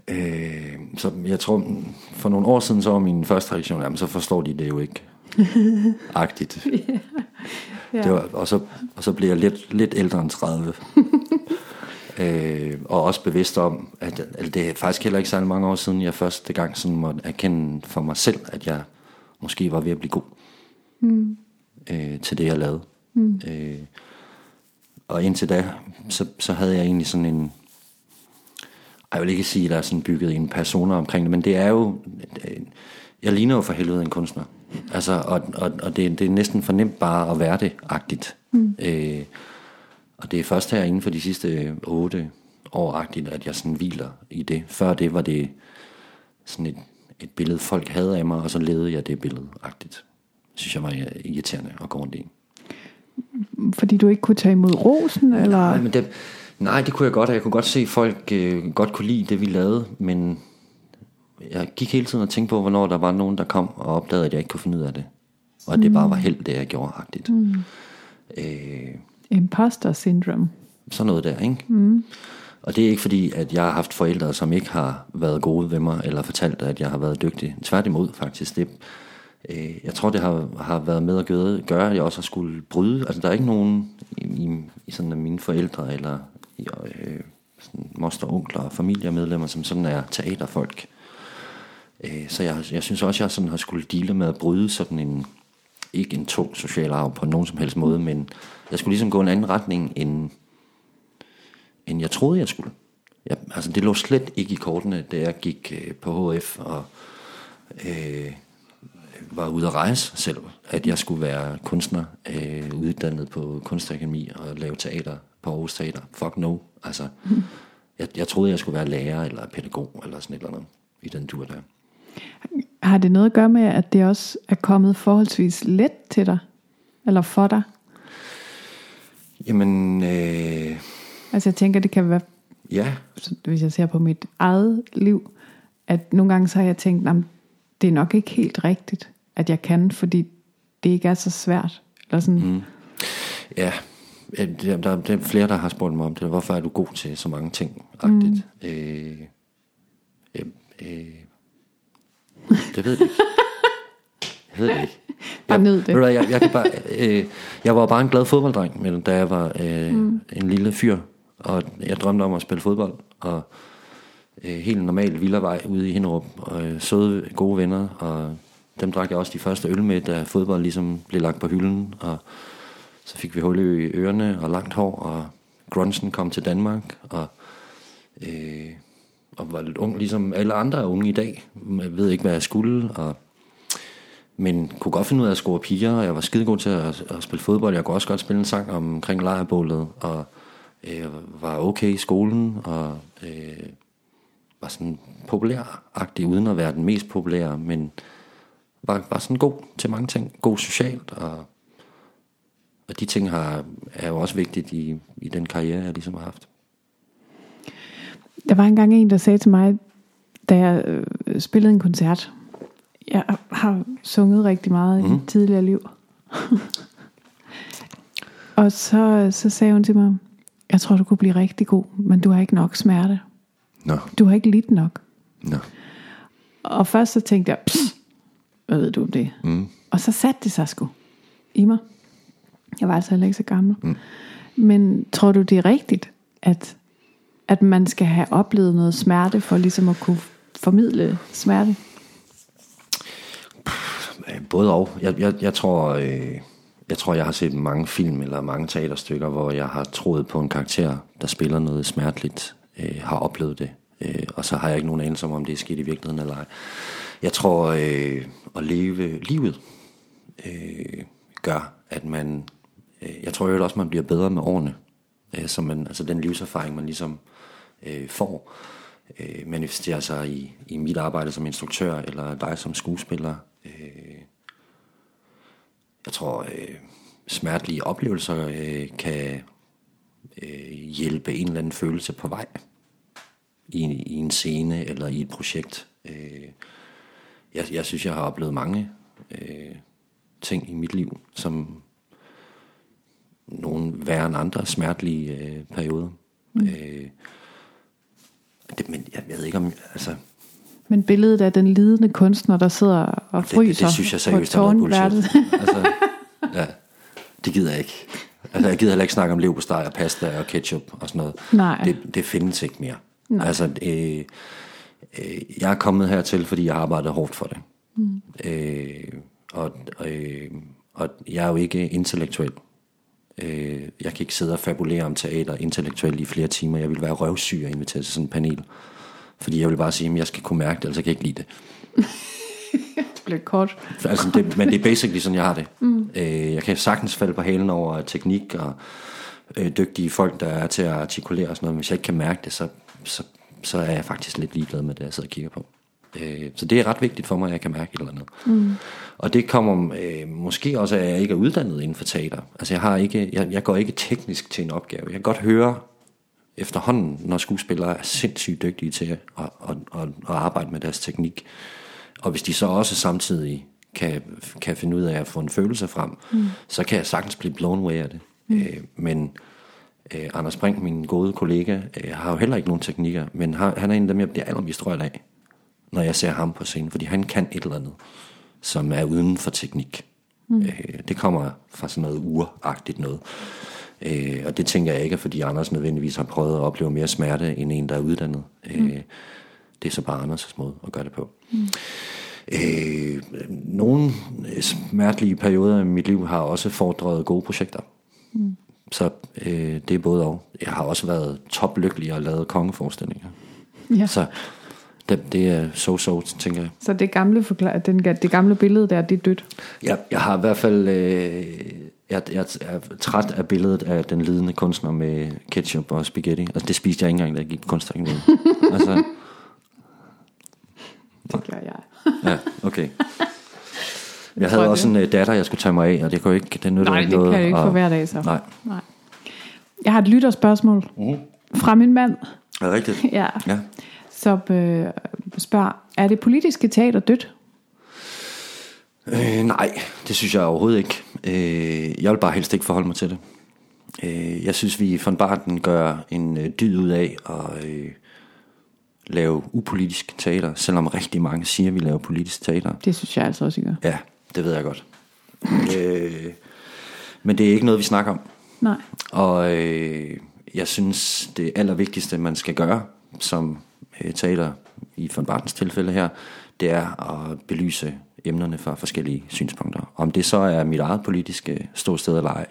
Øh, så jeg tror, for nogle år siden, så var min første reaktion, jamen så forstår de det jo ikke. Agtigt. Ja. Det var, og, så, og så blev jeg lidt, lidt ældre end 30. øh, og også bevidst om, at, at det er faktisk heller ikke særlig mange år siden, jeg første gang sådan måtte erkende for mig selv, at jeg måske var ved at blive god mm. Øh, til det, jeg lavede. Mm. Øh, og indtil da, så, så havde jeg egentlig sådan en, jeg vil ikke sige, at der er sådan bygget en persona omkring det, men det er jo, øh, jeg ligner jo for helvede en kunstner. Altså, og, og, og det, det er næsten for nemt bare at være det-agtigt. Mm. Øh, og det er først her inden for de sidste otte år-agtigt, at jeg sådan hviler i det. Før det var det sådan et, et billede, folk havde af mig, og så levede jeg det billede-agtigt. Synes jeg var irriterende at gå rundt i. Fordi du ikke kunne tage imod rosen? Eller? Nej, men det, nej, det kunne jeg godt, og jeg kunne godt se, at folk øh, godt kunne lide det, vi lavede, men jeg gik hele tiden og tænkte på, hvornår der var nogen, der kom og opdagede, at jeg ikke kunne finde ud af det. Og at det bare var held, det jeg gjorde agtigt. Mm. Øh, Imposter syndrome. sådan noget der, ikke? Mm. Og det er ikke fordi, at jeg har haft forældre, som ikke har været gode ved mig, eller fortalt, at jeg har været dygtig. Tværtimod faktisk. Det, øh, jeg tror, det har, har været med at gøre, gøre, at jeg også har skulle bryde. Altså, der er ikke nogen i, i, i sådan af mine forældre, eller i, øh, sådan moster, onkler og familiemedlemmer, som sådan er teaterfolk. Øh, så jeg, jeg synes også, jeg sådan har skulle dele med at bryde sådan en, ikke en tung social arv på nogen som helst måde, men jeg skulle ligesom gå en anden retning, end, end jeg troede, jeg skulle. Jeg, altså det lå slet ikke i kortene, da jeg gik øh, på HF og øh, var ude at rejse selv, at jeg skulle være kunstner, øh, uddannet på kunstakademi og lave teater på Aarhus Teater. Fuck no. Altså, mm. jeg, jeg troede, jeg skulle være lærer eller pædagog eller sådan et eller andet i den tur der. Har det noget at gøre med, at det også er kommet forholdsvis let til dig? Eller for dig? Jamen, øh, Altså jeg tænker, det kan være, ja, hvis jeg ser på mit eget liv, at nogle gange så har jeg tænkt, "Nå, men det er nok ikke helt rigtigt, at jeg kan, fordi det ikke er så svært. Eller sådan, mm. ja. Der, der, der er flere, der har spurgt mig om det. Hvorfor er du god til så mange ting? Mm. Øh, øh, øh, det ved jeg ikke. Jeg ved det ikke. Bare jeg, nyd det. hvad, Jeg, jeg, kan bare, øh, jeg var bare en glad fodbolddreng, men da jeg var øh, mm. en lille fyr, og jeg drømte om at spille fodbold, og øh, helt normal villavej ude i Hinderup, og øh, søde, gode venner, og dem drak jeg også de første øl med, da fodbold ligesom blev lagt på hylden, og så fik vi hul i ørerne og langt hår, og grunsen kom til Danmark, og, øh, og var lidt ung, ligesom alle andre er unge i dag. Jeg ved ikke, hvad jeg skulle, og men kunne godt finde ud af at score piger, og jeg var skide god til at, at spille fodbold. Jeg kunne også godt spille en sang omkring lejrebålet, og øh, var okay i skolen, og øh, var sådan populæragtig, uden at være den mest populære, men var, var sådan god til mange ting. God socialt, og, og de ting har, er jo også vigtigt i, i den karriere, jeg ligesom har haft. Der var engang en, der sagde til mig, da jeg øh, spillede en koncert. Jeg har sunget rigtig meget mm. i mit tidligere liv. og så, så sagde hun til mig, jeg tror, du kunne blive rigtig god, men du har ikke nok smerte. Nå, Du har ikke lidt nok. nå. Og først så tænkte jeg, hvad ved du om det? Mm. Og så satte det sig sgu i mig. Jeg var altså heller ikke så gammel. Mm. Men tror du, det er rigtigt, at, at man skal have oplevet noget smerte, for ligesom at kunne formidle smerte? Øh, Både og. Jeg, jeg, jeg tror, øh, jeg tror, jeg har set mange film eller mange teaterstykker, hvor jeg har troet på en karakter, der spiller noget smerteligt, øh, har oplevet det. Øh, og så har jeg ikke nogen anelse om, om det er sket i virkeligheden eller ej. Jeg tror, øh, at leve livet øh, gør, at man... Øh, jeg tror jo også, man bliver bedre med årene. Øh, så man, altså den livserfaring, man ligesom øh, får, øh, manifesterer sig i, i mit arbejde som instruktør, eller dig som skuespiller. Øh, jeg tror, øh, smertelige oplevelser øh, kan øh, hjælpe en eller anden følelse på vej i, i en scene eller i et projekt. Øh, jeg, jeg synes, jeg har oplevet mange øh, ting i mit liv, som nogle værre end andre smertelige øh, perioder. Mm. Øh, det, men jeg, jeg ved ikke om, altså, Men billedet af den lidende kunstner, der sidder og fryser det, det synes jeg seriøst er noget bullshit. altså, ja, det gider jeg ikke. Altså, jeg gider heller ikke snakke om leverpostej og pasta og ketchup og sådan noget. Nej. Det, det findes ikke mere. Nej. Altså, øh, øh, jeg er kommet hertil, fordi jeg har arbejdet hårdt for det. Mm. Øh, og, øh, og jeg er jo ikke intellektuel. Øh, jeg kan ikke sidde og fabulere om teater intellektuelt i flere timer. Jeg vil være røvsyg og invitere til sådan en panel. Fordi jeg vil bare sige, at jeg skal kunne mærke det, ellers kan jeg ikke lide det. Det bliver kort. Altså, det, men det er basically sådan, jeg har det. Mm. Øh, jeg kan sagtens falde på halen over teknik og øh, dygtige folk, der er til at artikulere og sådan noget. Men hvis jeg ikke kan mærke det, så, så, så er jeg faktisk lidt ligeglad med det, jeg sidder og kigger på. Øh, så det er ret vigtigt for mig, at jeg kan mærke et eller andet. Mm. Og det kommer øh, måske også, at jeg ikke er uddannet inden for teater. Altså, jeg, har ikke, jeg, jeg går ikke teknisk til en opgave. Jeg kan godt høre efterhånden, når skuespillere er sindssygt dygtige til at, at, at, at, arbejde med deres teknik. Og hvis de så også samtidig kan, kan finde ud af at få en følelse frem, mm. så kan jeg sagtens blive blown away af det. Mm. Øh, men øh, Anders Brink, min gode kollega, øh, har jo heller ikke nogen teknikker, men har, han er en af dem, jeg bliver allermest rørt af, når jeg ser ham på scenen, fordi han kan et eller andet, som er uden for teknik. Mm. Øh, det kommer fra sådan noget uragtigt noget. Øh, og det tænker jeg ikke, fordi Anders nødvendigvis har prøvet at opleve mere smerte end en, der er uddannet. Mm. Øh, det er så bare Anders' måde at gøre det på. Mm. Øh, nogle smertelige perioder i mit liv har også fordret gode projekter. Mm. Så øh, det er både og. Jeg har også været toplykkelig og lavet kongeforestillinger. Ja. Så det, det er so-so, tænker jeg. Så det gamle, forklar- den, det gamle billede der, det er dødt? Ja, jeg har i hvert fald... Øh, jeg, jeg er træt af billedet af den lidende kunstner med ketchup og spaghetti. Altså, det spiste jeg ikke engang, da jeg gik på kunstakademiet. altså, det gør jeg. ja, okay. Jeg havde også en uh, datter, jeg skulle tage mig af, og det kunne ikke, det Nej, ikke det noget. kan jeg ikke og, få hver dag så. Nej. nej. Jeg har et lytterspørgsmål uh-huh. fra min mand. Er det rigtigt? ja. ja. Som øh, spørger, er det politiske teater dødt? Øh, nej, det synes jeg overhovedet ikke. Øh, jeg vil bare helst ikke forholde mig til det. Øh, jeg synes, vi von Barten gør en øh, dyd ud af at øh, lave upolitisk teater, selvom rigtig mange siger, at vi laver politisk teater. Det synes jeg altså også, I gør. Ja, det ved jeg godt. øh, men det er ikke noget, vi snakker om. Nej. Og øh, jeg synes, det allervigtigste, man skal gøre som øh, taler i von Bartens tilfælde her, det er at belyse emnerne fra forskellige synspunkter. Om det så er mit eget politiske ståsted eller ej,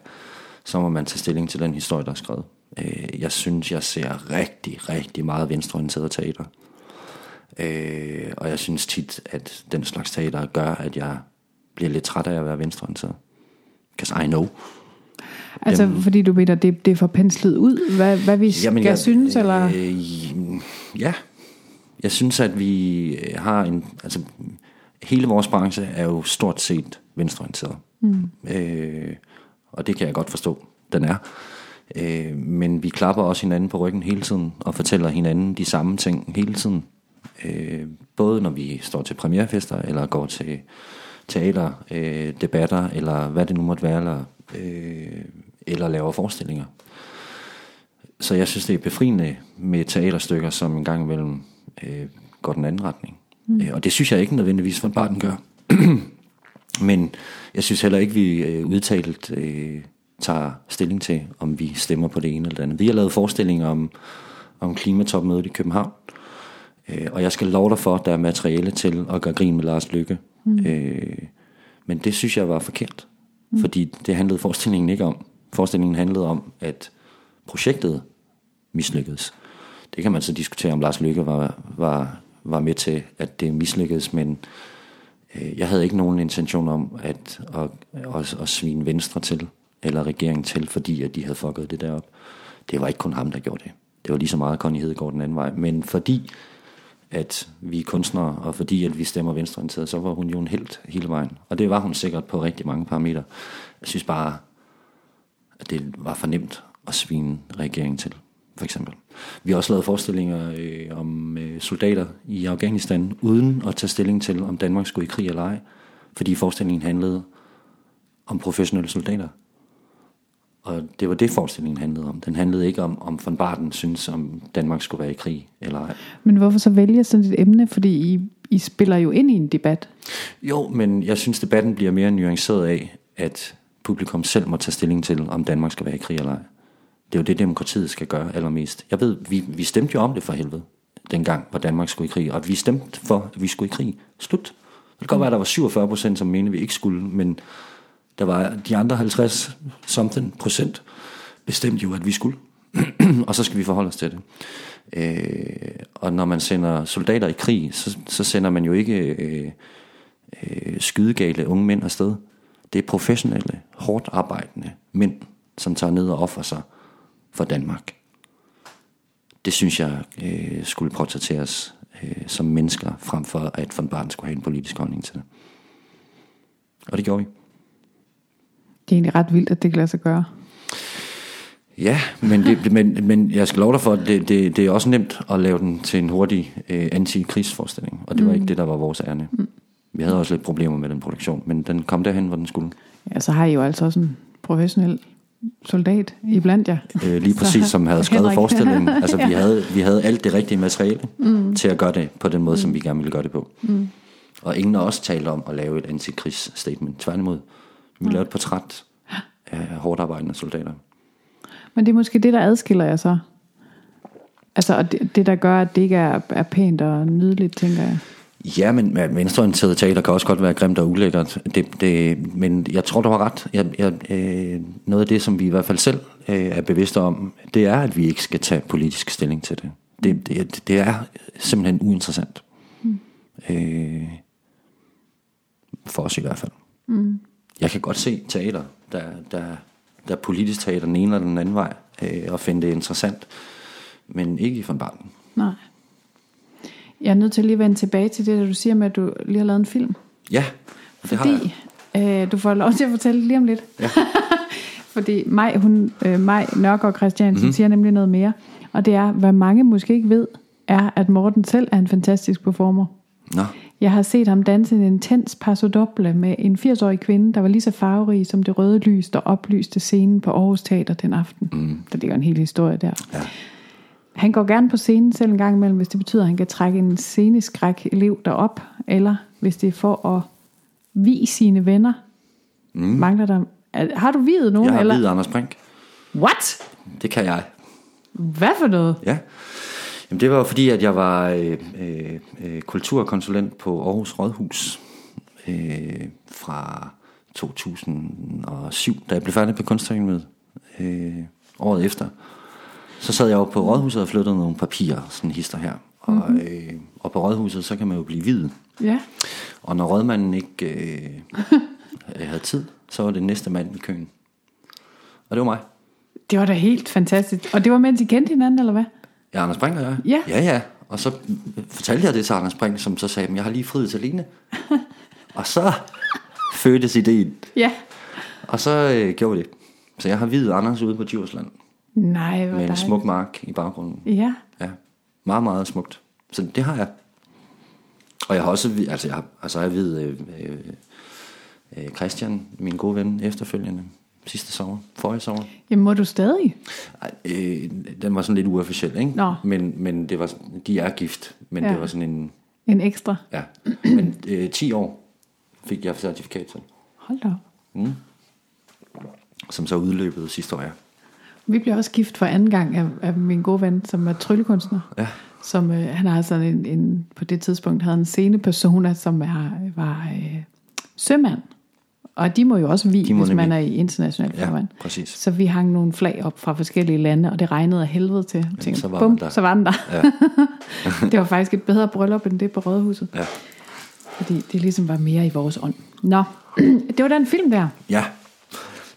så må man tage stilling til den historie, der er skrevet. Øh, jeg synes, jeg ser rigtig, rigtig meget venstreorienteret teater. Øh, og jeg synes tit, at den slags teater gør, at jeg bliver lidt træt af at være venstreorienteret. Because I know. Altså, Dem, fordi du mener, det, det er for penslet ud, hvad, hvad vi jamen, skal jeg, synes, eller? Øh, ja. Jeg synes, at vi har en... Altså, hele vores branche er jo stort set venstreorienteret. Mm. Øh, og det kan jeg godt forstå, den er. Øh, men vi klapper også hinanden på ryggen hele tiden, og fortæller hinanden de samme ting hele tiden. Øh, både når vi står til premierefester, eller går til teater, øh, debatter, eller hvad det nu måtte være, eller, øh, eller laver forestillinger. Så jeg synes, det er befriende med teaterstykker, som en gang imellem øh, går den anden retning. Mm. Øh, og det synes jeg ikke nødvendigvis, for Barton gør. Men jeg synes heller ikke, vi øh, udtalt øh, tager stilling til, om vi stemmer på det ene eller det andet. Vi har lavet forestillinger om, om klimatopmødet i København. Øh, og jeg skal love dig for, at der er materiale til at gøre grin med Lars Lykke. Mm. Øh, men det synes jeg var forkert. Mm. Fordi det handlede forestillingen ikke om. Forestillingen handlede om, at projektet mislykkedes. Det kan man så diskutere, om Lars Lykke var, var, var med til, at det mislykkedes, men øh, jeg havde ikke nogen intention om at, at, at, at svine Venstre til, eller regeringen til, fordi at de havde fucket det derop. Det var ikke kun ham, der gjorde det. Det var lige så meget Connie Hedegaard den anden vej. Men fordi at vi er kunstnere, og fordi at vi stemmer venstreorienteret, så var hun jo en helt hele vejen. Og det var hun sikkert på rigtig mange parametre. Jeg synes bare, at det var for nemt at svine regeringen til, for eksempel. Vi har også lavet forestillinger øh, om øh, soldater i Afghanistan, uden at tage stilling til, om Danmark skulle i krig eller ej. Fordi forestillingen handlede om professionelle soldater. Og det var det, forestillingen handlede om. Den handlede ikke om, om von Barten synes, om Danmark skulle være i krig eller ej. Men hvorfor så vælge sådan et emne? Fordi I, I spiller jo ind i en debat. Jo, men jeg synes, debatten bliver mere nuanceret af, at publikum selv må tage stilling til, om Danmark skal være i krig eller ej. Det er jo det, demokratiet skal gøre allermest. Jeg ved, vi, vi stemte jo om det for helvede, dengang, hvor Danmark skulle i krig. Og vi stemte for, at vi skulle i krig. Slut. Det kan godt være, at der var 47 procent, som mente, vi ikke skulle, men der var de andre 50 something procent bestemt jo, at vi skulle. og så skal vi forholde os til det. Øh, og når man sender soldater i krig, så, så sender man jo ikke øh, øh, skydegale unge mænd afsted. Det er professionelle, hårdt arbejdende mænd, som tager ned og offer sig for Danmark. Det synes jeg øh, skulle portrætteres øh, som mennesker, frem for at von Barn skulle have en politisk holdning til det. Og det gjorde vi. Det er egentlig ret vildt, at det kan lade sig gøre. Ja, men, det, men, men jeg skal love dig for, at det, det, det er også nemt at lave den til en hurtig øh, anti-krigsforestilling, og det var mm. ikke det, der var vores ærne. Mm. Vi havde også lidt problemer med den produktion, men den kom derhen, hvor den skulle. Ja, så har I jo altså også en professionel soldat i blandt jer. Øh, lige præcis, som havde skrevet Henrik. forestillingen. Altså, vi, havde, vi havde alt det rigtige materiale mm. til at gøre det på den måde, mm. som vi gerne ville gøre det på. Mm. Og ingen af os talte om at lave et antikrigsstatement. Tværtimod, vi lavede et portræt af hårdt arbejdende soldater. Men det er måske det, der adskiller jer så. Altså og det, det der gør, at det ikke er, er pænt og nydeligt, tænker jeg. Ja, men venstreorienteret teater kan også godt være grimt og ulækkert. Det, det, men jeg tror, du har ret. Jeg, jeg, øh, noget af det, som vi i hvert fald selv øh, er bevidste om, det er, at vi ikke skal tage politisk stilling til det. Det, det, det er simpelthen uinteressant. Mm. Øh, for os i hvert fald. Mm. Jeg kan godt se teater, der, der, der er politisk teater den ene eller den anden vej, øh, og finde det interessant. Men ikke i von. Nej. Jeg er nødt til lige at vende tilbage til det, der du siger med, at du lige har lavet en film. Ja, det har jeg. Fordi øh, du får lov til at fortælle lige om lidt. Ja. Fordi Maj, hun, øh, Maj Nørgaard Christiansen Mhm. mm-hmm. siger nemlig noget mere. Og det er, hvad mange måske ikke ved, er, at Morten selv er en fantastisk performer. Nå, Jeg har set ham danse en intens paso doble med en 80-årig kvinde, der var lige så farverig som det røde lys, der oplyste scenen på Aarhus Teater den aften. Mm. Der ligger en hel historie der. Ja. Han går gerne på scenen selv en gang imellem, hvis det betyder, at han kan trække en sceneskræk elev derop, eller hvis det er for at vi sine venner. Mm. Mangler der... Er- Har du videt nogen? jeg har eller? videt Anders Brink. What? Det kan jeg. Hvad for noget? Ja. Jamen, det var jo fordi, at jeg var øh, øh, øh, kulturkonsulent på Aarhus Rådhus øh, fra 2007, da jeg blev færdig på kunstakademiet øh, året efter. Så sad jeg jo på Rådhuset og flyttede nogle papirer, sådan hister her. Og, mm-hmm. øh, og på Rådhuset, så kan man jo blive hvid. Ja. Og når rådmanden ikke øh, havde tid, så var det næste mand i køen. Og det var mig. Det var da helt fantastisk. Og det var mens I kendte hinanden, eller hvad? Ja, Anders Brink og jeg. Ja. Ja, ja. Og så fortalte jeg det til Anders Brink, som så sagde, "Men jeg har lige friet til Line. og så fødtes ideen. Ja. Og så øh, gjorde vi det. Så jeg har videt Anders ude på Djursland. Nej, hvor Med en dejligt. smuk mark i baggrunden. Ja. Ja, meget, meget smukt. Så det har jeg. Og jeg har også, altså jeg har, altså jeg har videt øh, øh, øh, Christian, min gode ven, efterfølgende. Sidste sommer, forrige sommer. Jamen, må du stadig? Ej, øh, den var sådan lidt uofficiel, ikke? Nå. Men, men det var, de er gift, men Ja. det var sådan en, En ekstra? ja. Men øh, 10 år fik jeg certifikat til, Hold da op. som så udløbet sidste år, ja. Vi blev også gift for anden gang af, af min gode ven, som er tryllekunstner. Ja. Som, øh, han har sådan en, en, på det tidspunkt havde en scenepersona, som er, var øh, sømand. Og de må jo også vi, hvis man er i international Ja, farvand. præcis. Så vi hang nogle flag op fra forskellige lande, og det regnede af helvede til. Jeg tænkte, så var bum, der. så var den der. Ja. det var faktisk et bedre bryllup, end det på Rådhuset. Ja. Fordi det ligesom var mere i vores ånd. Nå, det var den film der. Ja.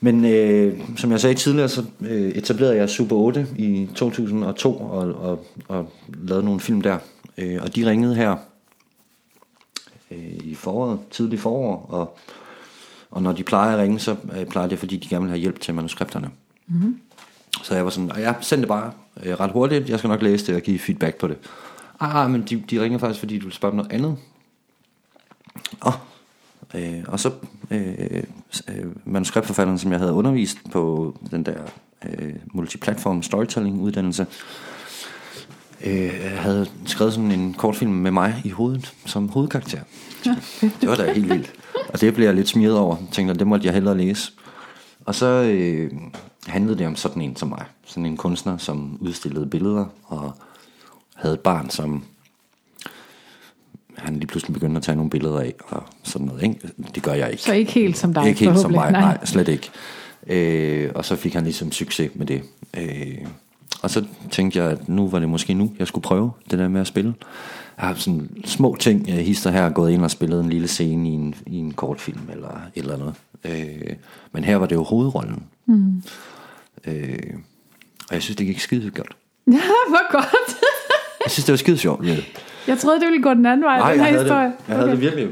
Men øh, som jeg sagde tidligere, så øh, etablerede jeg Super 8 i 2002 og, og, og lavede nogle film der. Øh, og de ringede her øh, i foråret, tidlig forår, og, og når de plejer at ringe, så øh, plejer det, fordi de gerne vil have hjælp til manuskripterne. Mm-hmm. Så jeg var sådan, ja, send det bare øh, ret hurtigt, jeg skal nok læse det og give feedback på det. Ah, men de, de ringer faktisk, fordi du vil spørge om noget andet. Åh, Øh, og så øh, øh, manuskriptforfatteren, som jeg havde undervist på den der øh, multiplatform storytelling uddannelse, øh, havde skrevet sådan en kortfilm med mig i hovedet som hovedkarakter. Det var da helt vildt. Og det blev jeg lidt smidt over. Jeg tænkte, det måtte jeg hellere læse. Og så øh, handlede det om sådan en som mig. Sådan en kunstner, som udstillede billeder og havde et barn, som han lige pludselig begyndte at tage nogle billeder af, og sådan noget, ikke? Det gør jeg ikke. Så ikke helt som dig, Ikke helt som mig, nej, nej slet ikke. Øh, og så fik han ligesom succes med det. Øh, og så tænkte jeg, at nu var det måske nu, jeg skulle prøve det der med at spille. Jeg har sådan små ting, jeg hister her, gået ind og spillet en lille scene i en, i en kortfilm, eller et eller andet. Øh, men her var det jo hovedrollen. Mm. Øh, og jeg synes, det gik skide godt. Ja, hvor godt. Jeg synes, det var skide sjovt. Ja. Jeg troede, det ville gå den anden vej, Nej, den jeg her havde, historie. det, jeg havde det virkelig,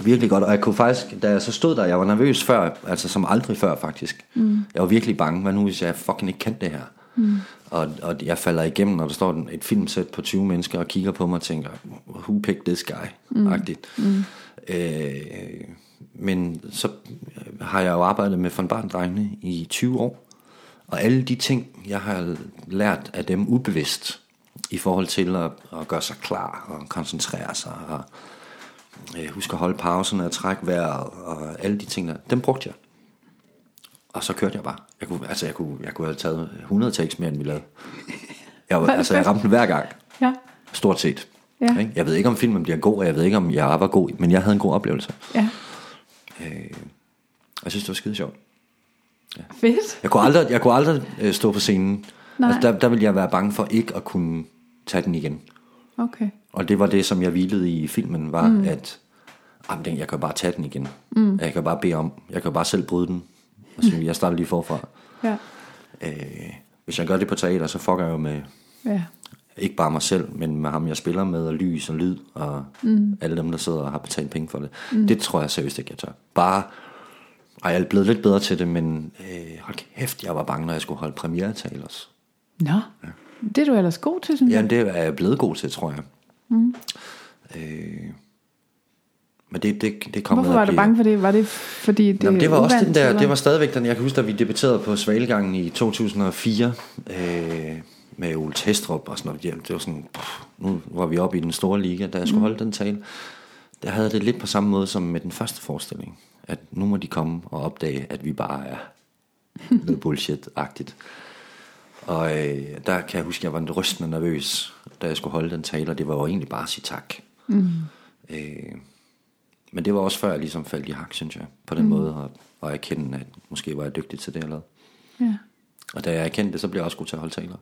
virkelig godt, og jeg kunne faktisk, da jeg så stod der, jeg var nervøs før, altså som aldrig før faktisk. Mm. Jeg var virkelig bange, hvad nu hvis jeg fucking ikke kendte det her? Mm. Og, og jeg falder igennem, når der står et filmsæt på 20 mennesker og kigger på mig og tænker, who picked this guy? Mm. Agtigt. Mm. Øh, men så har jeg jo arbejdet med von Barndrengene i 20 år, og alle de ting, jeg har lært af dem ubevidst, i forhold til at, at gøre sig klar og koncentrere sig og øh, huske at holde pausen og trække vejret og alle de ting der, dem brugte jeg. Og så kørte jeg bare. Jeg kunne, altså jeg kunne, jeg kunne have taget 100 takes mere, end vi lavede. Jeg, var, altså, jeg ramte den hver gang. Ja. Stort set. Ja. Ikke? Jeg ved ikke, om filmen bliver god, og jeg ved ikke, om jeg var god, men jeg havde en god oplevelse. Ja. Jeg synes, det var skide sjovt. Fedt. Jeg kunne aldrig, jeg kunne aldrig øh, stå på scenen. Nej. Altså, der, der ville jeg være bange for ikke at kunne tage den igen. Okay. Og det var det, som jeg hvilede i filmen, var mm. at jamen, jeg kan bare tage den igen. Mm. Jeg kan bare bede om, jeg kan bare selv bryde den. Og så jeg starter lige forfra. Ja. Øh, hvis jeg gør det på teater, så fucker jeg jo med Ja. ikke bare mig selv, men med ham, jeg spiller med, og lys og lyd, og mm. alle dem, der sidder og har betalt penge for det. Mm. Det tror jeg seriøst ikke, jeg tør. Bare, og jeg er blevet lidt bedre til det, men øh, hold kæft, jeg var bange, når jeg skulle holde premiere også. Nå. Ja. Det er du ellers god til, synes Ja, jeg. det er jeg blevet god til, tror jeg. Mm. Øh, men det, det, det kom Hvorfor var du blive- bange for det? Var det fordi det Jamen, det var også den der, eller? det var stadigvæk den, jeg kan huske, da vi debatterede på Svalegangen i 2004, øh, med Ole Testrup og sådan noget. Det var sådan, pff, nu var vi oppe i den store liga, da jeg skulle holde den tale. Der havde det lidt på samme måde som med den første forestilling. At nu må de komme og opdage, at vi bare er noget bullshit-agtigt. Og øh, der kan jeg huske, at jeg var rystende nervøs, da jeg skulle holde den tale, og det var jo egentlig bare at sige tak. Mm. Øh, men det var også før, jeg ligesom faldt i hak, synes jeg, på den mm. måde, og, og erkende, at måske var jeg dygtig til det, jeg lavede. Ja. Og da jeg erkendte det, så blev jeg også god til at holde taler.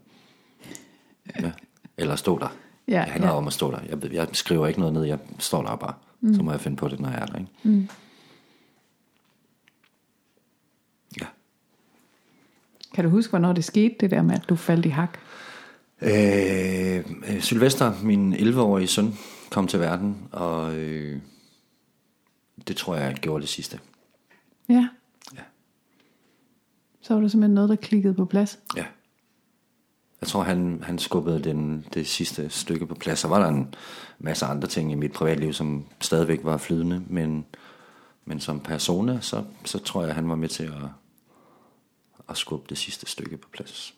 Ja. Eller stå der. Ja, det handler ja. om at stå der. Jeg, jeg skriver ikke noget ned, jeg står der bare. Mm. Så må jeg finde på det, når jeg er der. Ikke? Mm. Ja. Kan du huske, hvornår det skete, det der med, at du faldt i hak? Øh, Sylvester, min 11-årige søn, kom til verden, og øh, det tror jeg, jeg gjorde det sidste. Ja. Ja. Så var der simpelthen noget, der klikkede på plads. Ja. Jeg tror, han, han skubbede den, det sidste stykke på plads. Så var der en masse andre ting i mit privatliv, som stadigvæk var flydende, men, men som persona, så, så tror jeg, han var med til at, at skubbe det sidste stykke på plads.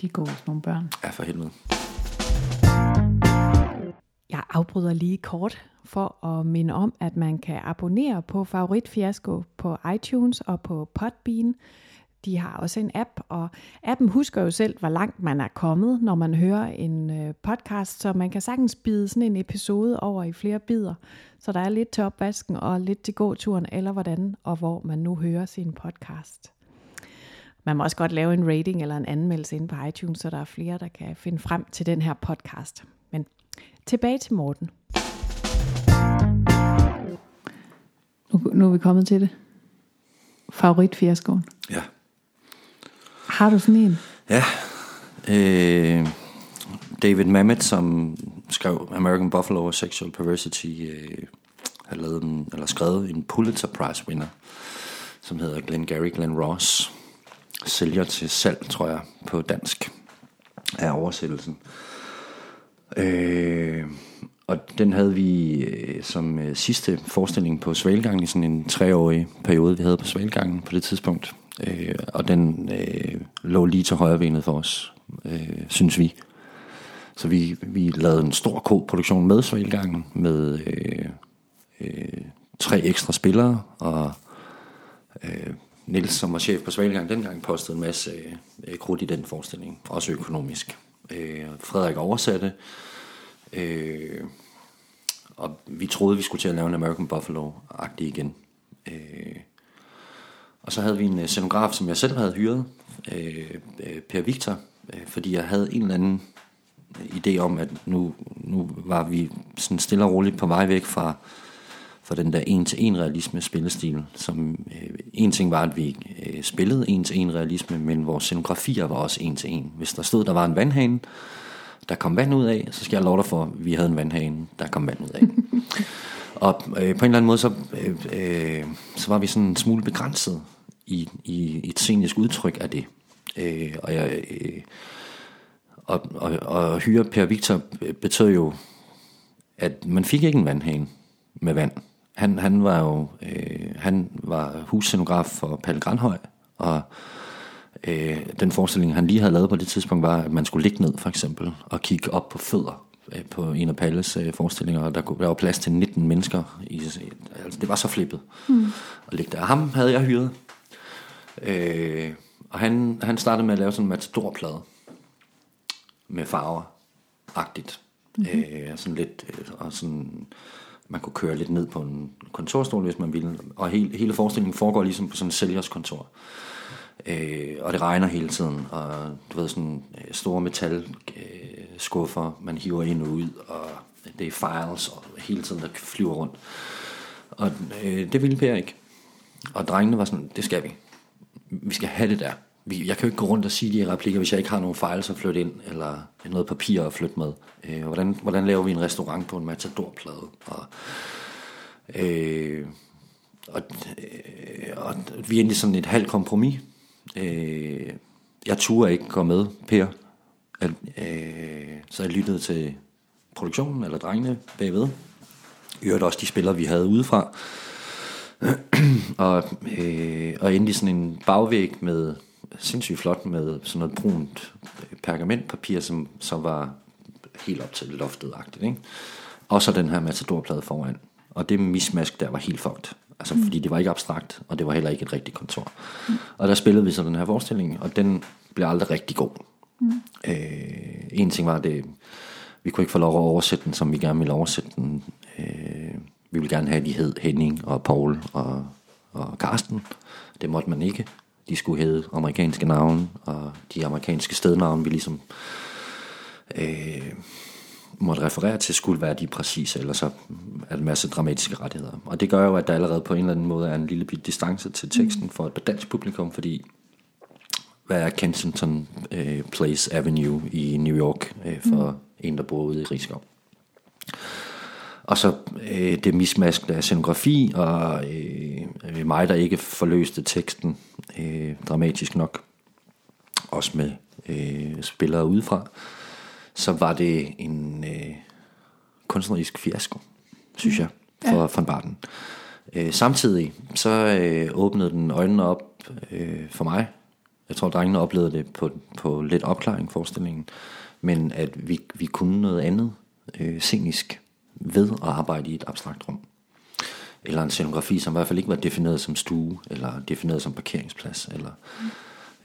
De går hos nogle børn. Ja, for helvede. Jeg afbryder lige kort for at minde om, at man kan abonnere på Favorit Fiasko på iTunes og på Podbean. De har også en app, og appen husker jo selv, hvor langt man er kommet, når man hører en øh, podcast, så man kan sagtens bide sådan en episode over i flere bidder, så der er lidt til opvasken og lidt til gåturen, eller hvordan og hvor man nu hører sin podcast. Man må også godt lave en rating eller en anmeldelse inde på iTunes, så der er flere, der kan finde frem til den her podcast. Men tilbage til Morten. Nu, nu er vi kommet til det. Favoritfiaskoen. Ja. Har du sådan en? Ja. Øh, David Mamet, som skrev American Buffalo og Sexual Perversity, øh, har lavet en, eller skrevet en Pulitzer Prize winner, som hedder Glenn Gary Glenn Ross. Sælger til salg, tror jeg, på dansk af oversættelsen. Øh, Øh, og den havde vi øh, som øh, sidste forestilling på Svalgangen i sådan en treårig periode, vi havde på Svalgangen på det tidspunkt. Øh, og den øh, lå lige til højrebenet for os, øh, synes vi. Så vi, vi lavede en stor ko-produktion med Svalgangen, med øh, øh, tre ekstra spillere, og øh, Nils, som var chef på Svalgangen dengang, postede en masse øh, krudt i den forestilling, også økonomisk. Øh, Frederik oversatte, øh, og vi troede, vi skulle til at lave en American Buffalo-agtig igen. Øh, og så havde vi en øh, scenograf, som jeg selv havde hyret, øh, øh, Per Victor, øh, fordi jeg havde en eller anden øh, idé om, at nu, nu var vi sådan stille og roligt på vej væk fra, fra den der en-til-en realisme spillestil. Som, øh, en ting var, at vi øh, spillede en-til-en realisme, men vores scenografier var også en-til-en. Hvis der stod, der var en vandhane, der kom vand ud af, så skal jeg love dig for, at vi havde en vandhane, der kom vand ud af. Og øh, på en eller anden måde, så, øh, øh, så var vi sådan en smule begrænset i, i, i et scenisk udtryk af det. Øh, og jeg... Øh, og, og, og hyre Per Victor betød jo, at man fik ikke en vandhane med vand. Han, han var jo øh, han var husscenograf for Palle Granhøj, og øh, den forestilling, han lige havde lavet på det tidspunkt, var, at man skulle ligge ned for eksempel, og kigge op på fødder øh, på en af Palles øh, forestillinger, og der, kunne, der var plads til 19 mennesker. I, altså, det var så flippet mm. at ligge der. Ham havde jeg hyret. Øh, og han, han startede med at lave sådan en matadorplade med farver-agtigt. Mm-hmm. Øh, sådan lidt, øh, og sådan, man kunne køre lidt ned på en kontorstol, hvis man ville. Og hele, hele forestillingen foregår ligesom på sådan en sælgers kontor. Øh, og det regner hele tiden, og du ved, sådan øh, store metal øh, skuffer, man hiver ind og ud, og det er files, og hele tiden, der flyver rundt. Og øh, det ville Per ikke. Og drengene var sådan, det skal vi. Vi skal have det der. Vi, jeg kan jo ikke gå rundt og sige de replikker, hvis jeg ikke har nogen files at flytte ind, eller noget papir at flytte med. Øh, hvordan, hvordan laver vi en restaurant på en matadorplade? Og, øh, og, øh, og vi er egentlig sådan et halvt kompromis. Øh, jeg turde ikke gå med, Per. At, øh, så jeg lyttede til produktionen, eller drengene bagved. Jeg hørte også de spillere, vi havde udefra. og, øh, og endelig sådan en bagvæg med sindssygt flot med sådan noget brunt pergamentpapir, som så var helt op til loftet-agtigt. Ikke? Og så den her matadorplade foran. Og det mismask der var helt fucked. Altså mm. fordi det var ikke abstrakt, og det var heller ikke et rigtigt kontor. Mm. Og der spillede vi så den her forestilling, og den blev aldrig rigtig god. Mm. Øh, en ting var, at det, vi kunne ikke få lov at oversætte den, som vi gerne ville oversætte den. Øh, vi ville gerne have, at de hed Henning og Paul og, og Karsten. Det måtte man ikke. De skulle hedde amerikanske navne, og de amerikanske stednavne, vi ligesom øh, måtte referere til, skulle være de præcise, eller så er det masse dramatiske rettigheder. Og det gør jo, at der allerede på en eller anden måde er en lille bit distance til teksten for et dansk publikum, fordi hvad er Kensington øh, Place Avenue i New York øh, for mm. en, der bor ude i Rigskov. Og så øh, det mismask af scenografi, og øh, mig, der ikke forløste teksten øh, dramatisk nok, også med øh, spillere udefra, så var det en øh, kunstnerisk fiasko, synes mm. jeg, for ja. Barten. Øh, samtidig så øh, åbnede den øjnene op øh, for mig. Jeg tror, drengene oplevede det på, på lidt opklaring, forestillingen. Men at vi, vi kunne noget andet øh, scenisk ved at arbejde i et abstrakt rum. Eller en scenografi, som i hvert fald ikke var defineret som stue, eller defineret som parkeringsplads. Eller,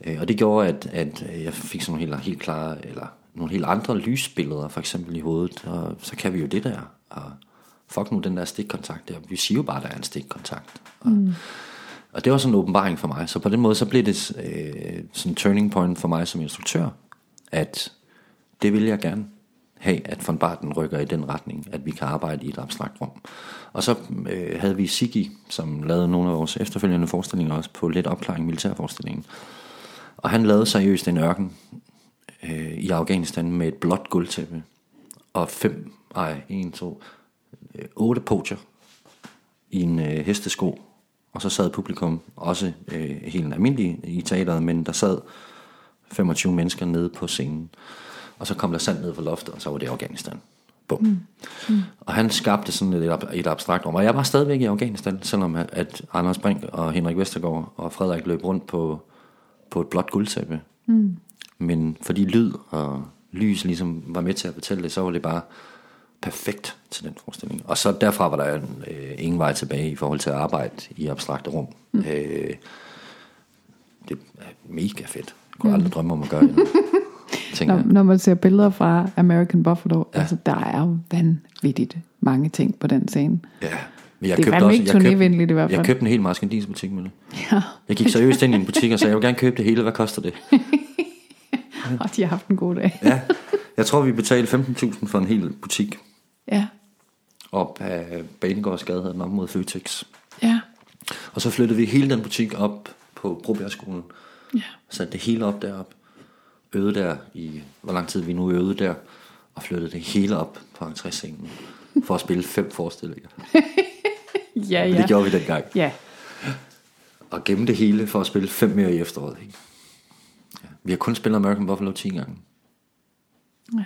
øh, og det gjorde, at, at jeg fik sådan nogle helt, helt klare, eller nogle helt andre lysbilleder, for eksempel i hovedet, og så kan vi jo det der, og fuck nu den der stikkontakt der. Vi siger jo bare, at der er en stikkontakt. Og, mm. og det var sådan en åbenbaring for mig. Så på den måde, så blev det øh, sådan en turning point for mig som instruktør, at det vil jeg gerne have, at von Barten rykker i den retning, at vi kan arbejde i et abstrakt rum. Og så øh, havde vi Sigi, som lavede nogle af vores efterfølgende forestillinger også på lidt opklaring militærforestillingen. Og han lavede seriøst en ørken øh, i Afghanistan med et blåt guldtæppe og fem, ej, en, to, øh, otte poacher i en øh, hestesko. Og så sad publikum også øh, helt almindeligt i teateret, men der sad 25 mennesker nede på scenen. Og så kom der sand ned fra loftet, og så var det Afghanistan. Bum. Mm. Mm. Og han skabte sådan et, et abstrakt rum. Og jeg var stadigvæk i Afghanistan, selvom at Anders Brink og Henrik Vestergaard og Frederik løb rundt på, på et blåt guldtæppe. Mm. Men fordi lyd og lys ligesom var med til at fortælle det, så var det bare perfekt til den forestilling. Og så derfra var der en, øh, ingen vej tilbage i forhold til at arbejde i abstrakte rum. Mm. Øh, det er mega fedt. Jeg kunne mm. aldrig drømme om at gøre det. når, når man ser billeder fra American Buffalo, ja. altså der er jo vanvittigt mange ting på den scene. Ja. Men jeg det er fandme ikke turnévenligt i hvert fald. Jeg købte en hel butik med det. Ja. Jeg gik seriøst ind i en butik og sagde, jeg vil gerne købe det hele, hvad koster det? og de har haft en god dag. ja. Jeg tror, vi betalte 15.000 for en hel butik. Ja. Op af Banegårdsgade, den op mod Føtex. Ja. Og så flyttede vi hele den butik op på Brobjergskolen. Ja. Satte det hele op derop øvede der i, hvor lang tid vi nu øvede der, og flyttede det hele op på entréscenen for at spille fem forestillinger. ja, ja. Det gjorde vi dengang. Ja. Og gemme det hele for at spille fem mere i efteråret. Ikke? Ja. Vi har kun spillet American Buffalo 10 gange. Ja.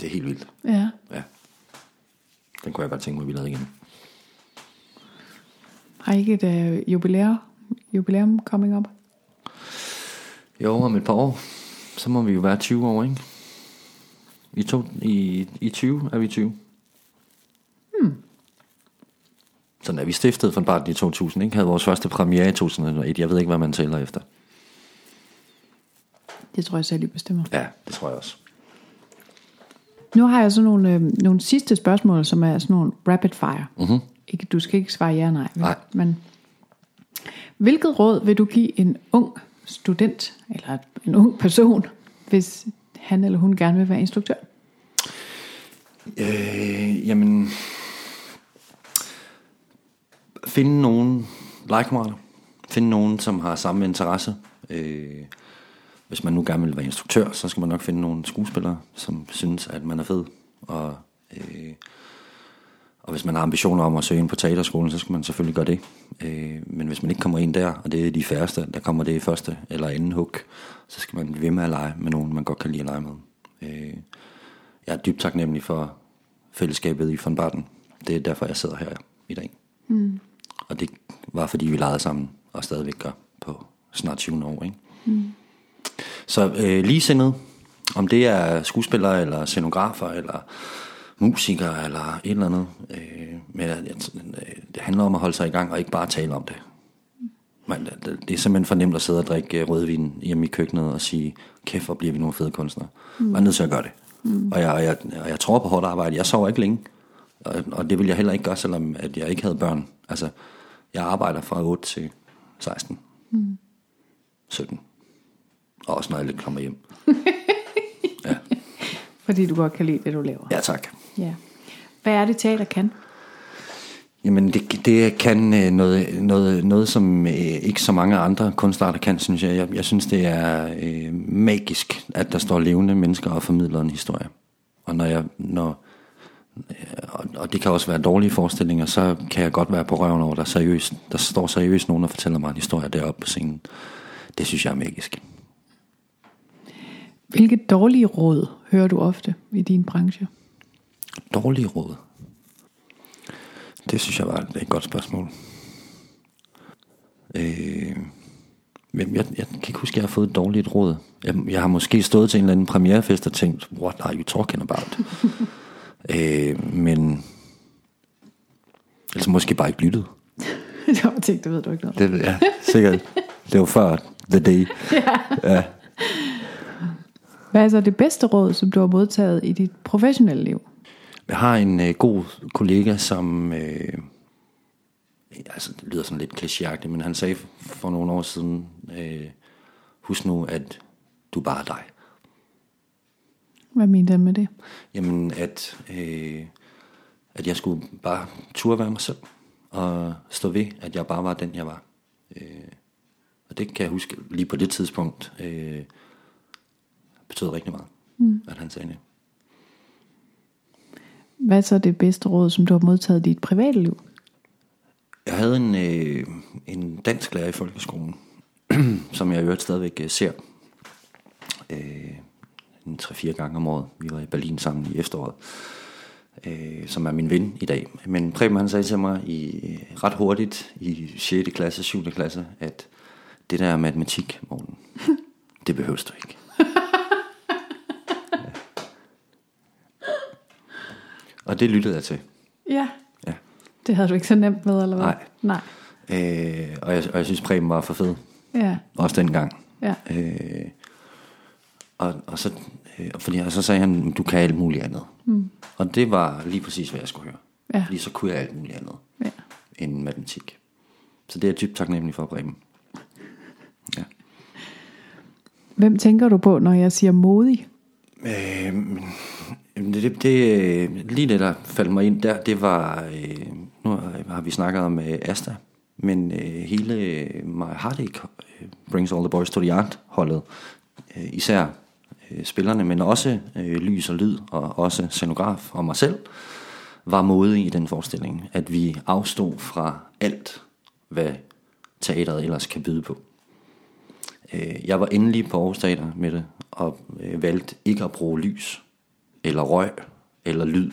Det er helt vildt. Ja. Ja. Den kunne jeg godt tænke mig, at vi lavede igen. Har I ikke et uh, jubilæum, jubilæum coming up? Jo, om et par år. Så må vi jo være 20 år, ikke? I, to, i, I 20 er vi 20. Hmm. Sådan er vi stiftet for barn i 2000, ikke? Havde vores første premiere i 2001. Jeg ved ikke, hvad man tæller efter. Det tror jeg selv, I bestemmer. Ja, det tror jeg også. Nu har jeg så nogle, øh, nogle sidste spørgsmål, som er sådan nogle rapid fire. Mhm. Ikke, du skal ikke svare ja nej. Nej. Men hvilket råd vil du give en ung student, eller en ung person, hvis han eller hun gerne vil være instruktør? Øh, jamen... Finde nogen legekammerater. Finde nogen, som har samme interesse. Øh, hvis man nu gerne vil være instruktør, så skal man nok finde nogle skuespillere, som synes, at man er fed. Og, øh, og hvis man har ambitioner om at søge ind på teaterskolen, så skal man selvfølgelig gøre det. Øh, men hvis man ikke kommer ind der, og det er de færreste, der kommer det i første eller anden hug, så skal man blive ved med at lege med nogen, man godt kan lide at lege med. Øh, jeg er dybt taknemmelig for fællesskabet i von Barton. Det er derfor, jeg sidder her i dag. Mm. Og det var, fordi vi legede sammen, og stadigvæk gør på snart 20 år. Ikke? Mm. Så øh, ligesindet, om det er skuespillere, eller scenografer, eller musikere, eller et eller andet. Øh, men jeg, jeg, det handler om at holde sig i gang, og ikke bare tale om det. Men det, det er simpelthen for nemt at sidde og drikke øh, rødvin hjemme i køkkenet og sige, kæft, hvor bliver vi nogle fede kunstnere. Mm. Man er nødt til at gøre det. Mm. Og, jeg, og, jeg, og jeg tror på hårdt arbejde. Jeg sover ikke længe. Og, og det vil jeg heller ikke gøre, selvom at jeg ikke havde børn. Altså, jeg arbejder fra 8 til 16. Mm. 17. Og også når jeg lidt kommer hjem. Fordi du godt kan lide det, du laver. ja, tak. Ja. Hvad er det, teater kan? Jamen, det, det kan øh, noget, noget, noget, som øh, ikke så mange andre kunstarter kan, synes jeg. Jeg, jeg synes, det er øh, magisk, at der står levende mennesker og formidler en historie. Og når jeg, når, øh, og, og det kan også være dårlige forestillinger, så kan jeg godt være på røven over, der, seriøst, der står seriøst nogen og fortæller mig en historie deroppe på scenen. Det synes jeg er magisk. Hvilke dårlige råd hører du ofte i din branche? Dårlige råd? Det synes jeg var et, et godt spørgsmål. Øh, men jeg, jeg kan ikke huske, at jeg har fået et dårligt råd. Jeg, jeg har måske stået til en eller anden premierefest og tænkt, what are you talking about? øh, men altså måske bare ikke lyttet. det var tænkt, det ved du ikke noget. Det, ja, sikkert. Det var før the day. ja. Hvad er så det bedste råd, som du har modtaget i dit professionelle liv? Jeg har en øh, god kollega, som... Øh, altså, det lyder sådan lidt klichéagtigt, men han sagde for nogle år siden, øh, husk nu, at du bare er dig. Hvad mener du med det? Jamen, at, øh, at jeg skulle bare turde være mig selv, og stå ved, at jeg bare var den, jeg var. Øh, og det kan jeg huske lige på det tidspunkt, øh, betød rigtig meget, mm. at han sagde det. Hvad er så det bedste råd, som du har modtaget i dit private liv? Jeg havde en, øh, en dansk lærer i folkeskolen, som jeg i øvrigt stadigvæk øh, ser øh, en 3-4 gange om året. Vi var i Berlin sammen i efteråret, øh, som er min ven i dag. Men Preben han sagde til mig i, ret hurtigt i 6. klasse, 7. klasse, at det der matematik, Morten, det behøves du ikke. Og det lyttede jeg til. Ja. Ja. Det havde du ikke så nemt med, eller hvad? Nej. Nej. Øh, og, jeg, og jeg synes, Preben var for fed. Ja. Også dengang. Ja. Øh, og, og, så, øh, fordi, og så sagde han, du kan alt muligt andet. Mm. Og det var lige præcis, hvad jeg skulle høre. Ja. Fordi så kunne jeg alt muligt andet Ja. end matematik. Så det er jeg dybt taknemmelig for, Preben. Ja. Hvem tænker du på, når jeg siger modig? Øh, det, det, det, lige det, der faldt mig ind der, det var, øh, nu har vi snakket om øh, Asta, men øh, hele øh, My Heartache øh, Brings All the Boys to the Yard holdet, øh, især øh, spillerne, men også øh, lys og lyd, og også scenograf og mig selv, var modige i den forestilling, at vi afstod fra alt, hvad teateret ellers kan byde på. Øh, jeg var endelig på Aarhus Teater med det, og øh, valgte ikke at bruge lys, eller røg, eller lyd,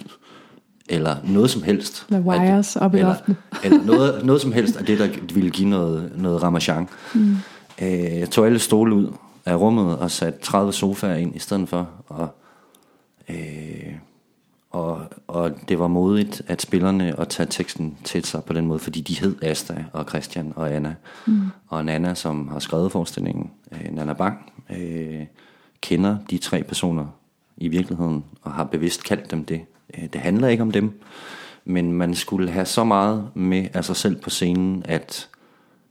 eller noget som helst. Eller wires op i eller, eller noget, noget som helst af det, der ville give noget, noget ramachan. Mm. Øh, jeg tog alle stole ud af rummet og satte 30 sofaer ind i stedet for, og Øh, og, og det var modigt, at spillerne at tage teksten til sig på den måde, fordi de hed Asta og Christian og Anna. Mm. Og Nana, som har skrevet forestillingen, øh, Nana Bang, øh, kender de tre personer i virkeligheden, og har bevidst kaldt dem det. Øh, det handler ikke om dem, men man skulle have så meget med af sig selv på scenen, at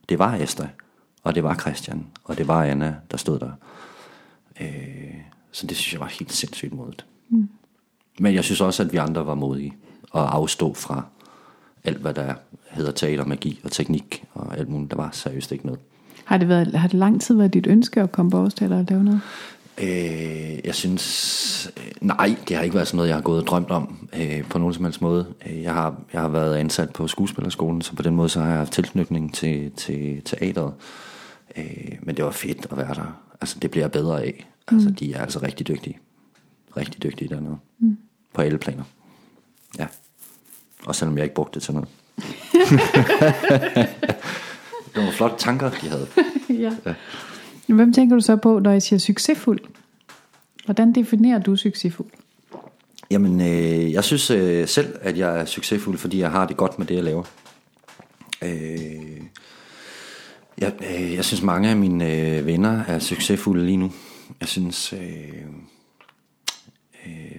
det var Asta, og det var Christian, og det var Anna, der stod der. Øh, så det synes jeg var helt sindssygt modigt. Mm. Men jeg synes også, at vi andre var modige og afstå fra alt, hvad der hedder teater, magi og teknik og alt muligt. Der var seriøst ikke noget. Har det, været, har det lang tid været dit ønske at komme på Aarhus og lave noget? Øh, jeg synes, øh, nej, det har ikke været sådan noget, jeg har gået og drømt om øh, på nogen som helst måde. Øh, jeg har, jeg har været ansat på skuespillerskolen, så på den måde så har jeg haft tilknytning til, til teateret. Øh, men det var fedt at være der. Altså, det bliver bedre af. Altså, mm. de er altså rigtig dygtige. Rigtig dygtige dernede. Mm. På alle planer. Ja. Og selvom jeg ikke brugte det til noget. det var flotte tanker, de havde. ja. ja. Hvem tænker du så på, når jeg siger succesfuld? Hvordan definerer du succesfuld? Jamen, øh, jeg synes øh, selv, at jeg er succesfuld, fordi jeg har det godt med det, jeg laver. Øh, jeg, øh, jeg synes, mange af mine øh, venner er succesfulde lige nu. Jeg synes... Øh, øh,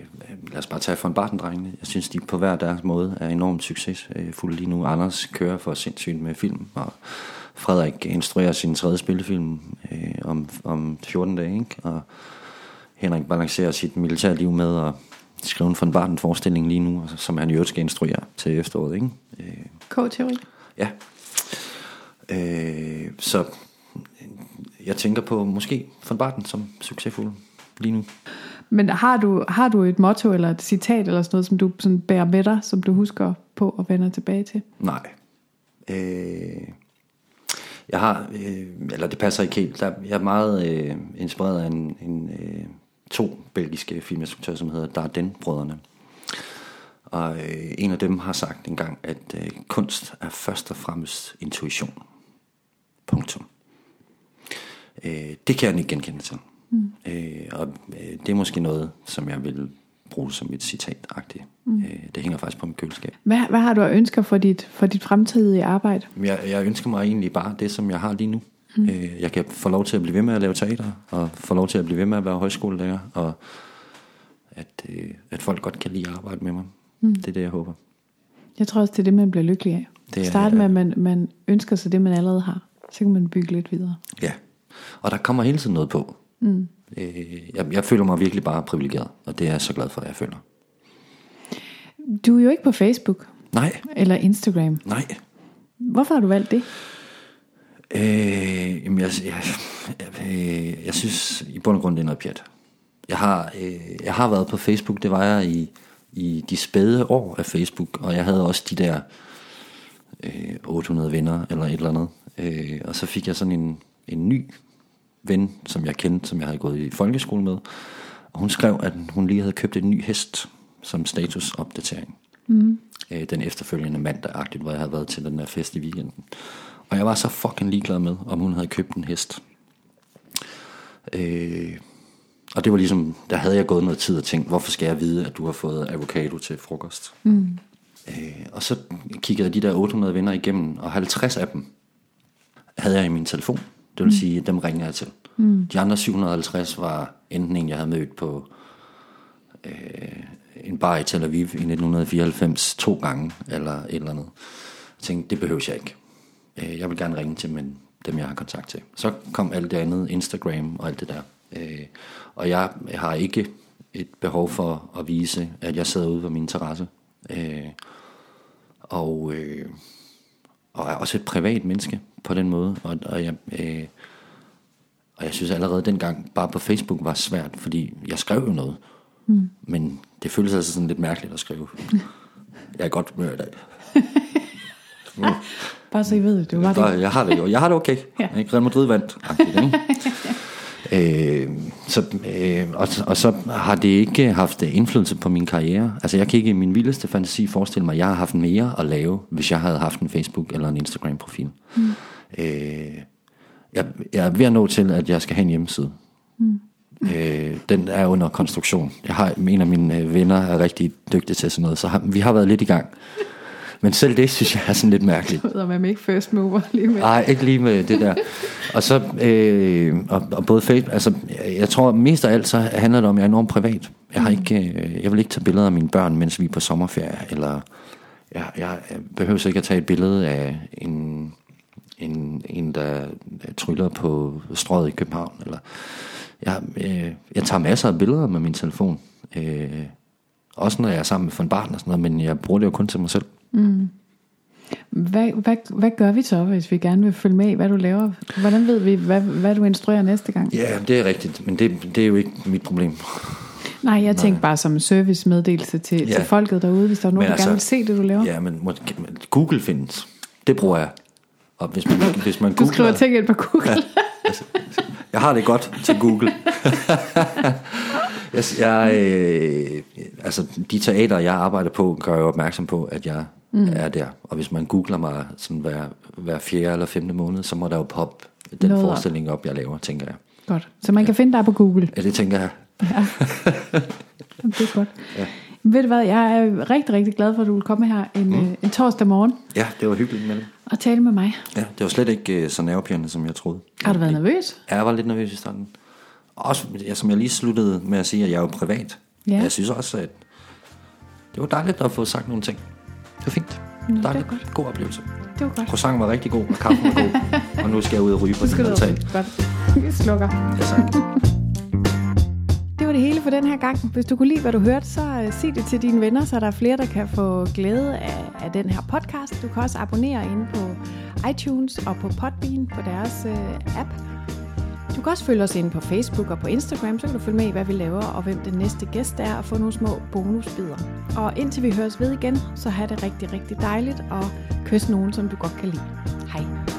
lad os bare tage von Bartendrengene. Jeg synes, de på hver deres måde er enormt succesfulde lige nu. Anders kører for sindssygt med film, og Frederik instruerer sin tredje spillefilm øh, om, om 14 dage, ikke? og Henrik balancerer sit militærliv med at skrive en von Barten forestilling lige nu, som han jo skal instruere til efteråret. Ikke? Øh, K-teori? Ja. Øh, så jeg tænker på måske von Barten som succesfuld lige nu. Men har du, har du et motto eller et citat eller sådan noget, som du sådan bærer med dig, som du husker på og vender tilbage til? Nej. Øh, jeg har, øh, eller det passer ikke helt, der, jeg er meget øh, inspireret af en, en, øh, to belgiske filminstruktører, som hedder Dardenne-brødrene. Og øh, en af dem har sagt engang, at øh, kunst er først og fremmest intuition. Punktum. Øh, det kan jeg ikke genkende til. Mm. Øh, og øh, det er måske noget, som jeg vil bruge som et citat-agtigt. Mm. Øh, det hænger faktisk på mit køleskab. Hvad, hvad har du af ønsker for dit, for dit fremtidige arbejde? Jeg, jeg ønsker mig egentlig bare det, som jeg har lige nu. Mm. Øh, jeg kan få lov til at blive ved med at lave teater, og få lov til at blive ved med at være højskolelærer, og at, øh, at folk godt kan lide at arbejde med mig. Mm. Det er det, jeg håber. Jeg tror også, det er det, man bliver lykkelig af. Det er, Start med, at man, man ønsker sig det, man allerede har. Så kan man bygge lidt videre. Ja, og der kommer hele tiden noget på. Mm. Øh, jeg, jeg føler mig virkelig bare privilegeret, og det er jeg så glad for, at jeg føler. Du er jo ikke på Facebook. Nej. Eller Instagram. Nej. Hvorfor har du valgt det? Øh, jamen jeg, jeg, jeg, jeg synes i bund og grund, det er noget pjat. Jeg har, øh, jeg har været på Facebook, det var jeg i, i de spæde år af Facebook, og jeg havde også de der øh, 800 venner eller et eller andet. Øh, og så fik jeg sådan en, en ny ven, som jeg kendte, som jeg havde gået i folkeskole med. Og hun skrev, at hun lige havde købt en ny hest som statusopdatering. Mm. Øh, den efterfølgende mandag hvor jeg havde været til den der fest i weekenden. Og jeg var så fucking ligeglad med, om hun havde købt en hest. Øh, og det var ligesom, der havde jeg gået noget tid og tænkt, hvorfor skal jeg vide, at du har fået avocado til frokost? Mm. Øh, og så kiggede jeg de der 800 venner igennem, og 50 af dem havde jeg i min telefon. Det vil mm. sige, dem ringer jeg til. Mm. De andre 750 var enten en, jeg havde mødt på øh, en bar i Tel Aviv i 1994 to gange, eller et eller andet. Jeg tænkte, det behøver jeg ikke. Øh, jeg vil gerne ringe til men dem, jeg har kontakt til. Så kom alt det andet, Instagram og alt det der. Øh, og jeg har ikke et behov for at vise, at jeg sidder ude på min terrasse. Øh, og, øh, og er også et privat menneske på den måde. Og, og, jeg, øh, og jeg synes allerede dengang, bare på Facebook var svært, fordi jeg skrev jo noget. Mm. Men det føles altså sådan lidt mærkeligt at skrive. Jeg er godt med i dag. Bare så I ved det, det var det. Jeg har det jo. Jeg har det okay. ja. Real Madrid vandt. øh, så, øh, og, og så har det ikke haft indflydelse på min karriere. Altså jeg kan ikke i min vildeste fantasi forestille mig, at jeg har haft mere at lave, hvis jeg havde haft en Facebook eller en Instagram profil. Mm. Øh, jeg, jeg er ved at nå til, at jeg skal have en hjemmeside. Mm. Øh, den er under konstruktion. Jeg har en af mine øh, venner er rigtig dygtig til sådan noget, så har, vi har været lidt i gang. Men selv det synes jeg er sådan lidt mærkeligt. Så man ikke first mover lige med. Nej, ikke lige med det der. Og så, øh, og, og både Facebook, altså, jeg, tror mest af alt, så handler det om, at jeg er enormt privat. Jeg, har ikke, øh, jeg vil ikke tage billeder af mine børn, mens vi er på sommerferie, eller jeg, jeg behøver ikke at tage et billede af en, en, en der tryller på strøget i København, eller jeg, øh, jeg tager masser af billeder med min telefon. Øh, også når jeg er sammen med von Barten og sådan noget, men jeg bruger det jo kun til mig selv. Mm. Hvad, hvad, hvad gør vi så, hvis vi gerne vil følge med i, hvad du laver? Hvordan ved vi, hvad, hvad du instruerer næste gang? Ja, det er rigtigt, men det, det er jo ikke mit problem. Nej, jeg tænkte bare som servicemeddelelse til, ja. til folket derude, hvis der er nogen, der altså, gerne vil se det, du laver. Ja, men Google findes. Det bruger jeg. Og hvis man, hvis man du googler, skriver ting ind på Google. Ja, altså, jeg har det godt til Google. jeg, jeg, øh, altså, de teater, jeg arbejder på, gør jeg opmærksom på, at jeg mm. er der. Og hvis man googler mig sådan hver, hver fjerde eller femte måned, så må der jo poppe den Noget forestilling op, jeg laver, tænker jeg. Godt. Så man ja. kan finde dig på Google? Ja, det tænker jeg. Ja. det er godt. Ja. Ved du hvad, jeg er rigtig, rigtig glad for, at du vil komme her en, mm. en torsdag morgen. Ja, det var hyggeligt med det. Og tale med mig. Ja, det var slet ikke uh, så nervepirrende, som jeg troede. Har du været nervøs? Ja, jeg var lidt nervøs i starten. Også, ja, som jeg lige sluttede med at sige, at jeg er jo privat. Ja. Jeg synes også, at det var dejligt at få sagt nogle ting. Det var fint. Nå, dejligt. Det var godt. God oplevelse. Det var godt. Croissant var rigtig god, og kaffen var god. og nu skal jeg ud og ryge på den altan. Godt. Vi slukker. Ja, tak. Det hele for den her gang. Hvis du kunne lide, hvad du hørte, så øh, sig det til dine venner, så der er flere, der kan få glæde af, af den her podcast. Du kan også abonnere inde på iTunes og på Podbean på deres øh, app. Du kan også følge os inde på Facebook og på Instagram, så kan du følge med i, hvad vi laver og hvem den næste gæst er og få nogle små bonusbider. Og indtil vi høres ved igen, så have det rigtig, rigtig dejligt og kys nogen, som du godt kan lide. Hej.